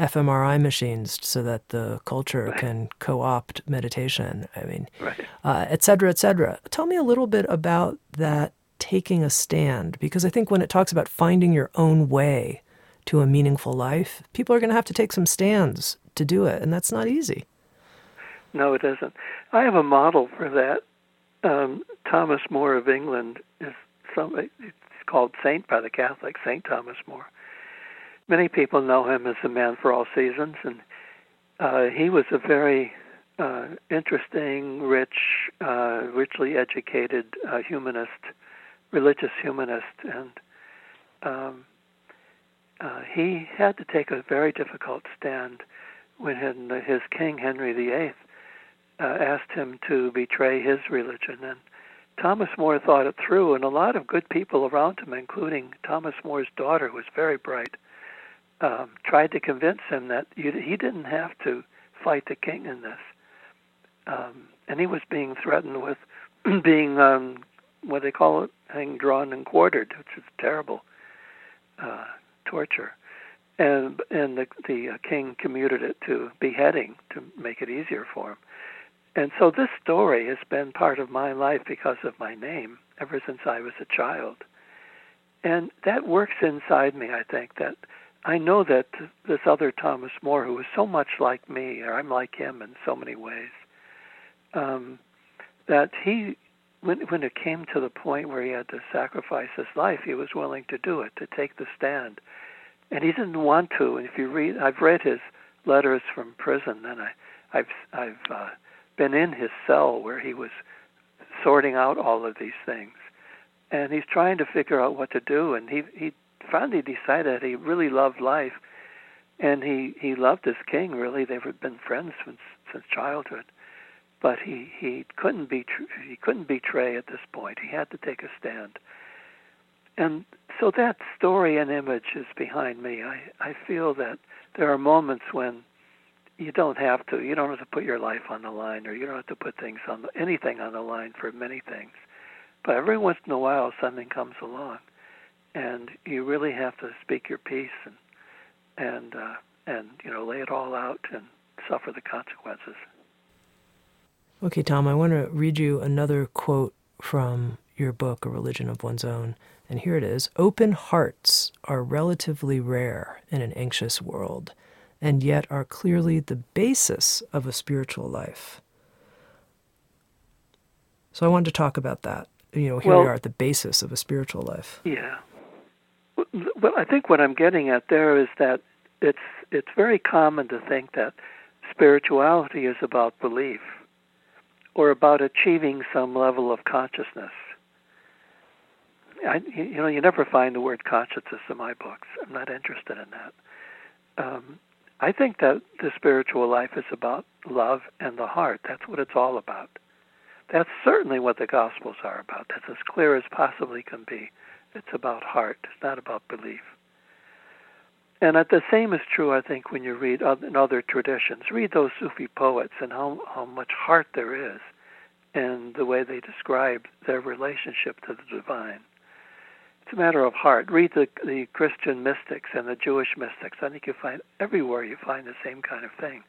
fMRI machines so that the culture right. can co-opt meditation. I mean, right. uh, et cetera, et cetera. Tell me a little bit about that taking a stand, because I think when it talks about finding your own way to a meaningful life, people are going to have to take some stands to do it, and that's not easy. No, it isn't. I have a model for that. Um, Thomas More of England is some. Called Saint by the Catholics, Saint Thomas More. Many people know him as the man for all seasons, and uh, he was a very uh, interesting, rich, uh, richly educated uh, humanist, religious humanist, and um, uh, he had to take a very difficult stand when his king Henry VIII uh, asked him to betray his religion, and Thomas More thought it through, and a lot of good people around him, including Thomas More's daughter, who was very bright, um, tried to convince him that you, he didn't have to fight the king in this. Um, and he was being threatened with being, um, what they call it, hanged, drawn, and quartered, which is terrible uh, torture. And and the the uh, king commuted it to beheading to make it easier for him. And so this story has been part of my life because of my name ever since I was a child. And that works inside me, I think, that I know that this other Thomas More, who was so much like me, or I'm like him in so many ways, um, that he, when when it came to the point where he had to sacrifice his life, he was willing to do it, to take the stand, and he didn't want to. And if you read, I've read his letters from prison, and I, I've I've uh, been in his cell where he was sorting out all of these things, and he's trying to figure out what to do, and he he finally decided he really loved life, and he he loved his king. Really, they've been friends since since childhood, but he he couldn't be he couldn't betray at this point. He had to take a stand, and so that story and image is behind me. I I feel that there are moments when you don't have to. You don't have to put your life on the line, or you don't have to put things on the, anything on the line for many things. But every once in a while, something comes along, and you really have to speak your piece and and uh, and you know lay it all out and suffer the consequences. Okay, Tom, I want to read you another quote from your book, A Religion of One's Own. And here it is Open hearts are relatively rare in an anxious world, and yet are clearly the basis of a spiritual life. So I wanted to talk about that. You know, here well, we are at the basis of a spiritual life. Yeah. Well, I think what I'm getting at there is that it's it's very common to think that spirituality is about belief or about achieving some level of consciousness. I, you know, you never find the word consciousness in my books. I'm not interested in that. Um, I think that the spiritual life is about love and the heart. That's what it's all about. That's certainly what the Gospels are about. That's as clear as possibly can be. It's about heart. It's not about belief. And the same is true, I think, when you read in other traditions. Read those Sufi poets and how, how much heart there is in the way they describe their relationship to the divine. It's a matter of heart. Read the, the Christian mystics and the Jewish mystics. I think you find everywhere you find the same kind of thing.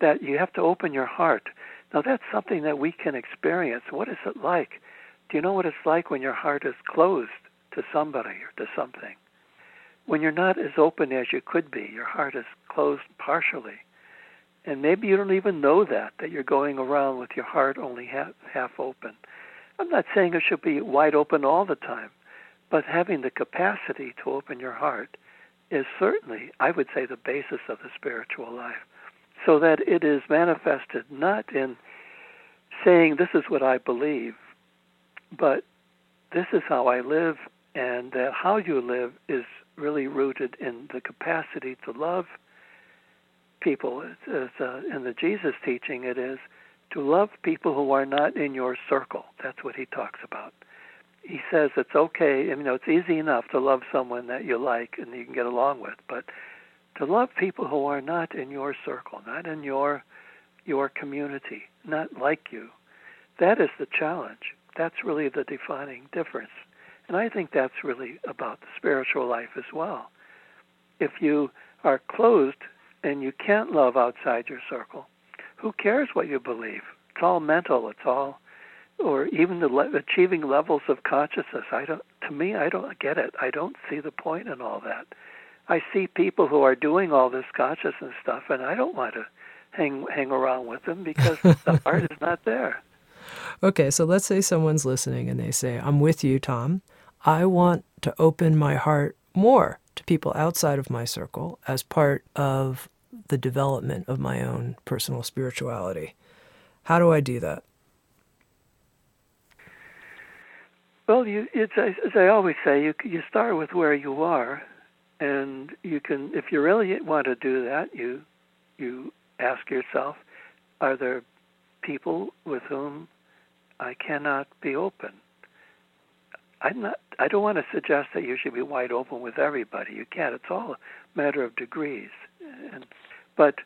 That you have to open your heart. Now, that's something that we can experience. What is it like? Do you know what it's like when your heart is closed to somebody or to something? when you're not as open as you could be. Your heart is closed partially. And maybe you don't even know that, that you're going around with your heart only half, half open. I'm not saying it should be wide open all the time, but having the capacity to open your heart is certainly, I would say, the basis of the spiritual life. So that it is manifested not in saying, This is what I believe, but this is how I live, and that how you live is really rooted in the capacity to love people. As, uh, in the Jesus teaching, it is to love people who are not in your circle. That's what he talks about. He says it's okay, you know, it's easy enough to love someone that you like and you can get along with, but to love people who are not in your circle, not in your your community, not like you, that is the challenge. That's really the defining difference and I think that's really about the spiritual life as well. If you are closed and you can't love outside your circle, who cares what you believe? It's all mental. It's all, or even the le- achieving levels of consciousness. I don't. To me, I don't get it. I don't see the point in all that. I see people who are doing all this consciousness stuff, and I don't want to hang hang around with them because the heart is not there. Okay, so let's say someone's listening and they say, "I'm with you, Tom. I want to open my heart more to people outside of my circle as part of the development of my own personal spirituality. How do I do that? Well, you, it's as I always say, you you start with where you are, and you can, if you really want to do that, you you ask yourself, are there people with whom I cannot be open? I'm not. I don't want to suggest that you should be wide open with everybody. You can't. It's all a matter of degrees. And, but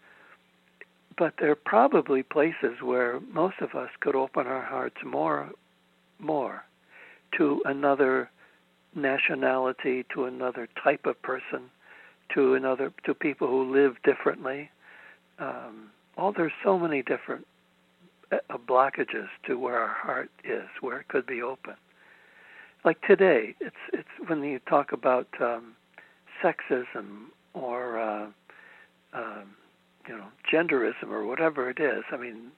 but there are probably places where most of us could open our hearts more more to another nationality, to another type of person, to another to people who live differently. Um, all there's so many different uh, blockages to where our heart is, where it could be open like today, it's it's when you talk about um, sexism or uh, um, you know genderism or whatever it is. I mean,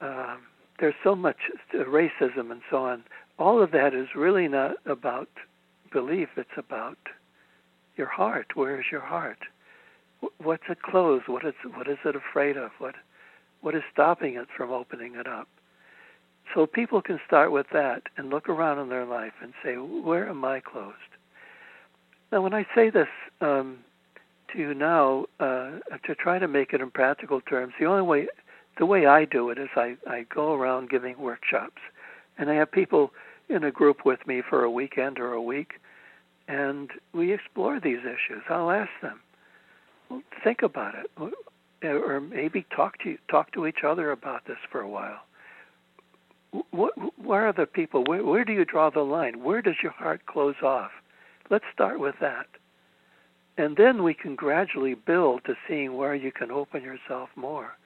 uh, there's so much racism and so on. All of that is really not about belief. It's about your heart. Where is your heart? What's it closed? What is what is it afraid of? What what is stopping it from opening it up? So people can start with that and look around in their life and say, where am I closed? Now, when I say this um, to you now, uh, to try to make it in practical terms, the only way, the way I do it is I, I go around giving workshops, and I have people in a group with me for a weekend or a week, and we explore these issues. I'll ask them, well, think about it, or maybe talk to talk to each other about this for a while. What, where are the people? Where, where do you draw the line? Where does your heart close off? Let's start with that. And then we can gradually build to seeing where you can open yourself more.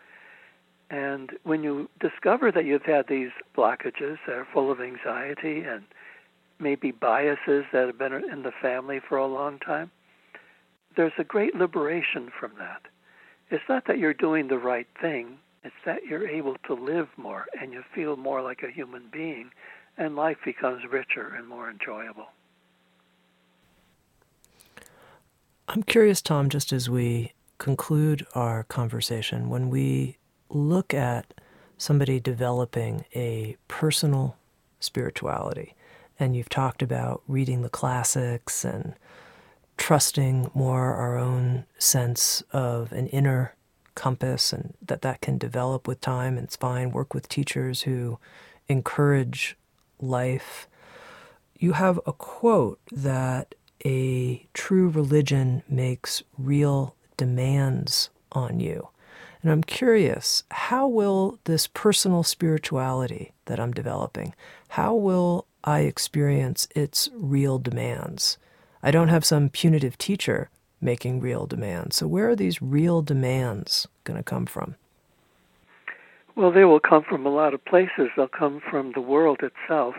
And when you discover that you've had these blockages that are full of anxiety and maybe biases that have been in the family for a long time, there's a great liberation from that. It's not that you're doing the right thing, it's that you're able to live more and you feel more like a human being, and life becomes richer and more enjoyable. I'm curious, Tom, just as we conclude our conversation, when we look at somebody developing a personal spirituality, and you've talked about reading the classics and trusting more our own sense of an inner compass and that that can develop with time. And it's fine. Work with teachers who encourage life. You have a quote that a true religion makes real demands on you and i'm curious how will this personal spirituality that i'm developing how will i experience its real demands I don't have some punitive teacher making real demands. So, where are these real demands going to come from? Well, they will come from a lot of places. They'll come from the world itself.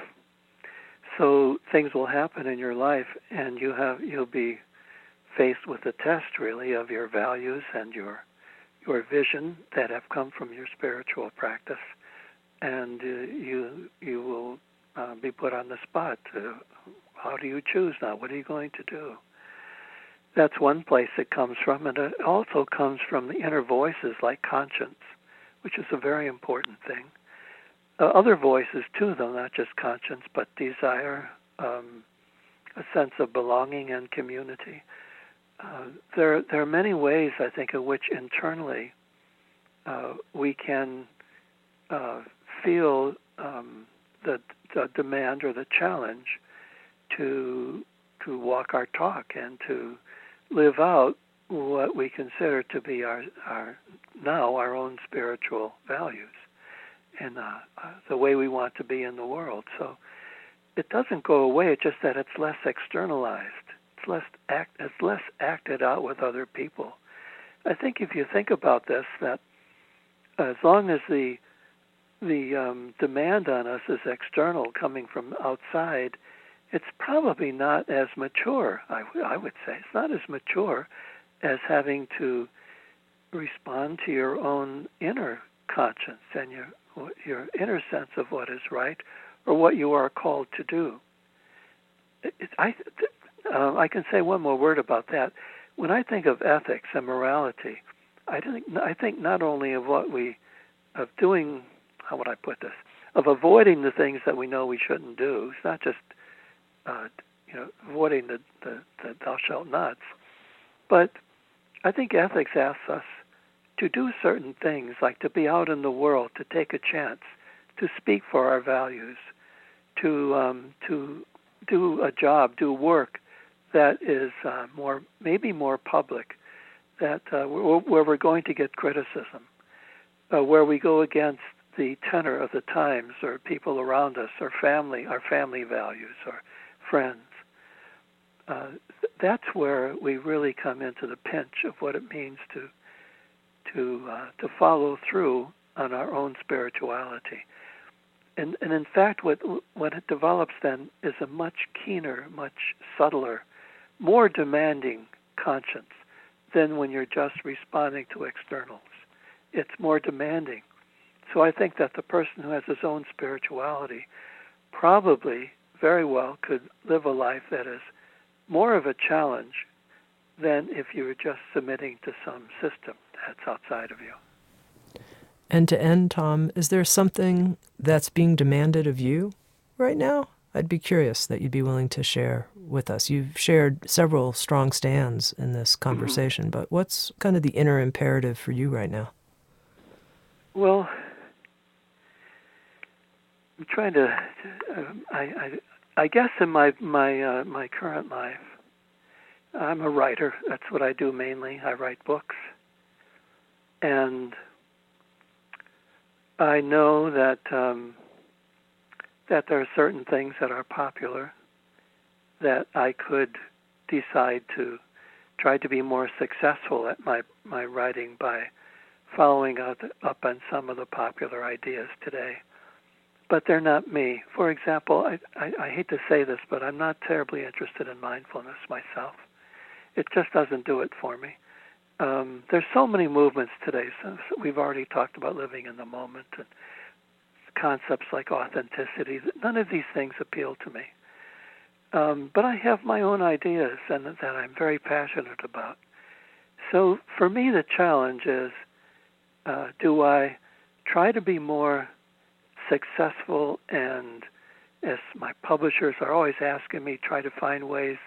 So things will happen in your life, and you have you'll be faced with a test, really, of your values and your your vision that have come from your spiritual practice, and uh, you you will uh, be put on the spot. To, how do you choose now? What are you going to do? That's one place it comes from, and it also comes from the inner voices like conscience, which is a very important thing. Uh, other voices too, though, not just conscience, but desire, um, a sense of belonging and community. Uh, there, there are many ways, I think, in which internally uh, we can uh, feel um, the, the demand or the challenge to to walk our talk and to live out what we consider to be our our now our own spiritual values and uh, uh, the way we want to be in the world. So it doesn't go away. It's just that it's less externalized. Less act. It's less acted out with other people. I think if you think about this, that as long as the the um, demand on us is external, coming from outside, it's probably not as mature. I, w- I would say it's not as mature as having to respond to your own inner conscience and your your inner sense of what is right or what you are called to do. It, I uh, I can say one more word about that. When I think of ethics and morality, I think I think not only of what we of doing how would I put this of avoiding the things that we know we shouldn't do. It's not just uh, you know, avoiding the, the, the thou shalt nots. But I think ethics asks us to do certain things, like to be out in the world, to take a chance, to speak for our values, to um, to do a job, do work that is uh, more maybe more public, that uh, where we're going to get criticism, uh, where we go against the tenor of the times or people around us or family, our family values or friends. Uh, that's where we really come into the pinch of what it means to to uh, to follow through on our own spirituality. And and in fact, what what it develops then is a much keener, much subtler, more demanding conscience than when you're just responding to externals. It's more demanding. So I think that the person who has his own spirituality probably very well could live a life that is more of a challenge than if you were just submitting to some system that's outside of you. And to end, Tom, is there something that's being demanded of you right now? I'd be curious that you'd be willing to share with us. You've shared several strong stands in this mm-hmm. conversation, mm-hmm. but what's kind of the inner imperative for you right now? Well, I'm trying to. Uh, I, I I guess in my my uh, my current life, I'm a writer. That's what I do mainly. I write books, and I know that um, that there are certain things that are popular that I could decide to try to be more successful at my my writing by following up, up on some of the popular ideas today. But they're not me. For example, I, I, I hate to say this, but I'm not terribly interested in mindfulness myself. It just doesn't do it for me. Um, there's so many movements today. So we've already talked about living in the moment and concepts like authenticity. None of these things appeal to me. Um, but I have my own ideas and that I'm very passionate about. So for me, the challenge is uh, do I try to be more successful and as my publishers are always asking me try to find ways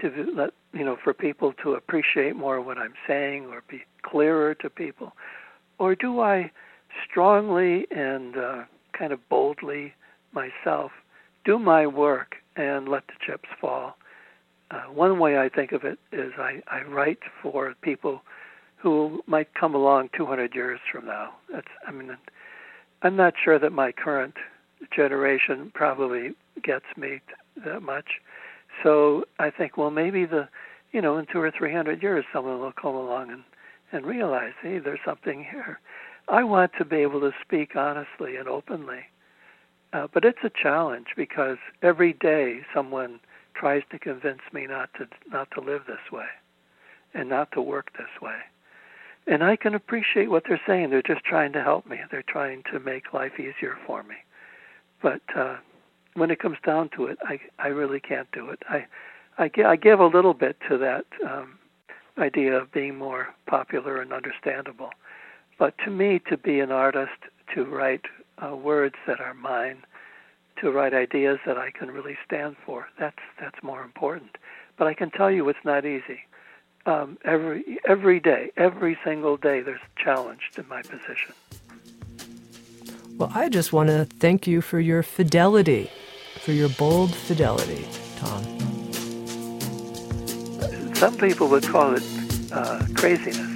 to let you know for people to appreciate more what I'm saying or be clearer to people or do I strongly and uh, kind of boldly myself do my work and let the chips fall uh, one way I think of it is I, I write for people who might come along 200 years from now. That's, I mean, I'm not sure that my current generation probably gets me that much. So I think, well, maybe the, you know, in two or three hundred years, someone will come along and and realize, hey, there's something here. I want to be able to speak honestly and openly, uh, but it's a challenge because every day someone tries to convince me not to not to live this way, and not to work this way and I can appreciate what they're saying. They're just trying to help me. They're trying to make life easier for me. But uh, when it comes down to it, I I really can't do it. I I, I give a little bit to that um, idea of being more popular and understandable. But to me, to be an artist, to write uh, words that are mine, to write ideas that I can really stand for, that's that's more important. But I can tell you, it's not easy um, every every day, every single day, there's challenged in my position. Well, I just want to thank you for your fidelity, for your bold fidelity, Tom. Some people would call it uh, craziness.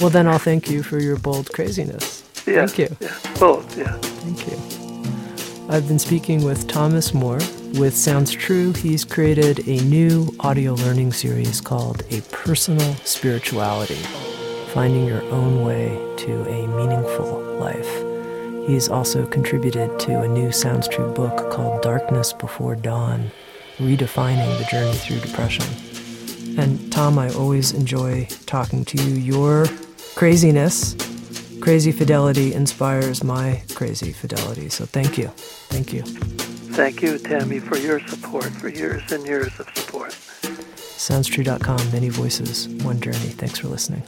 Well, then I'll thank you for your bold craziness. Yeah, thank you. Yeah, bold, yeah. Thank you. I've been speaking with Thomas Moore. With Sounds True, he's created a new audio learning series called A Personal Spirituality Finding Your Own Way to a Meaningful Life. He's also contributed to a new Sounds True book called Darkness Before Dawn Redefining the Journey Through Depression. And Tom, I always enjoy talking to you. Your craziness crazy fidelity inspires my crazy fidelity. So thank you. Thank you. Thank you, Tami, for your support, for years and years of support. SoundsTrue.com, many voices, one journey. Thanks for listening.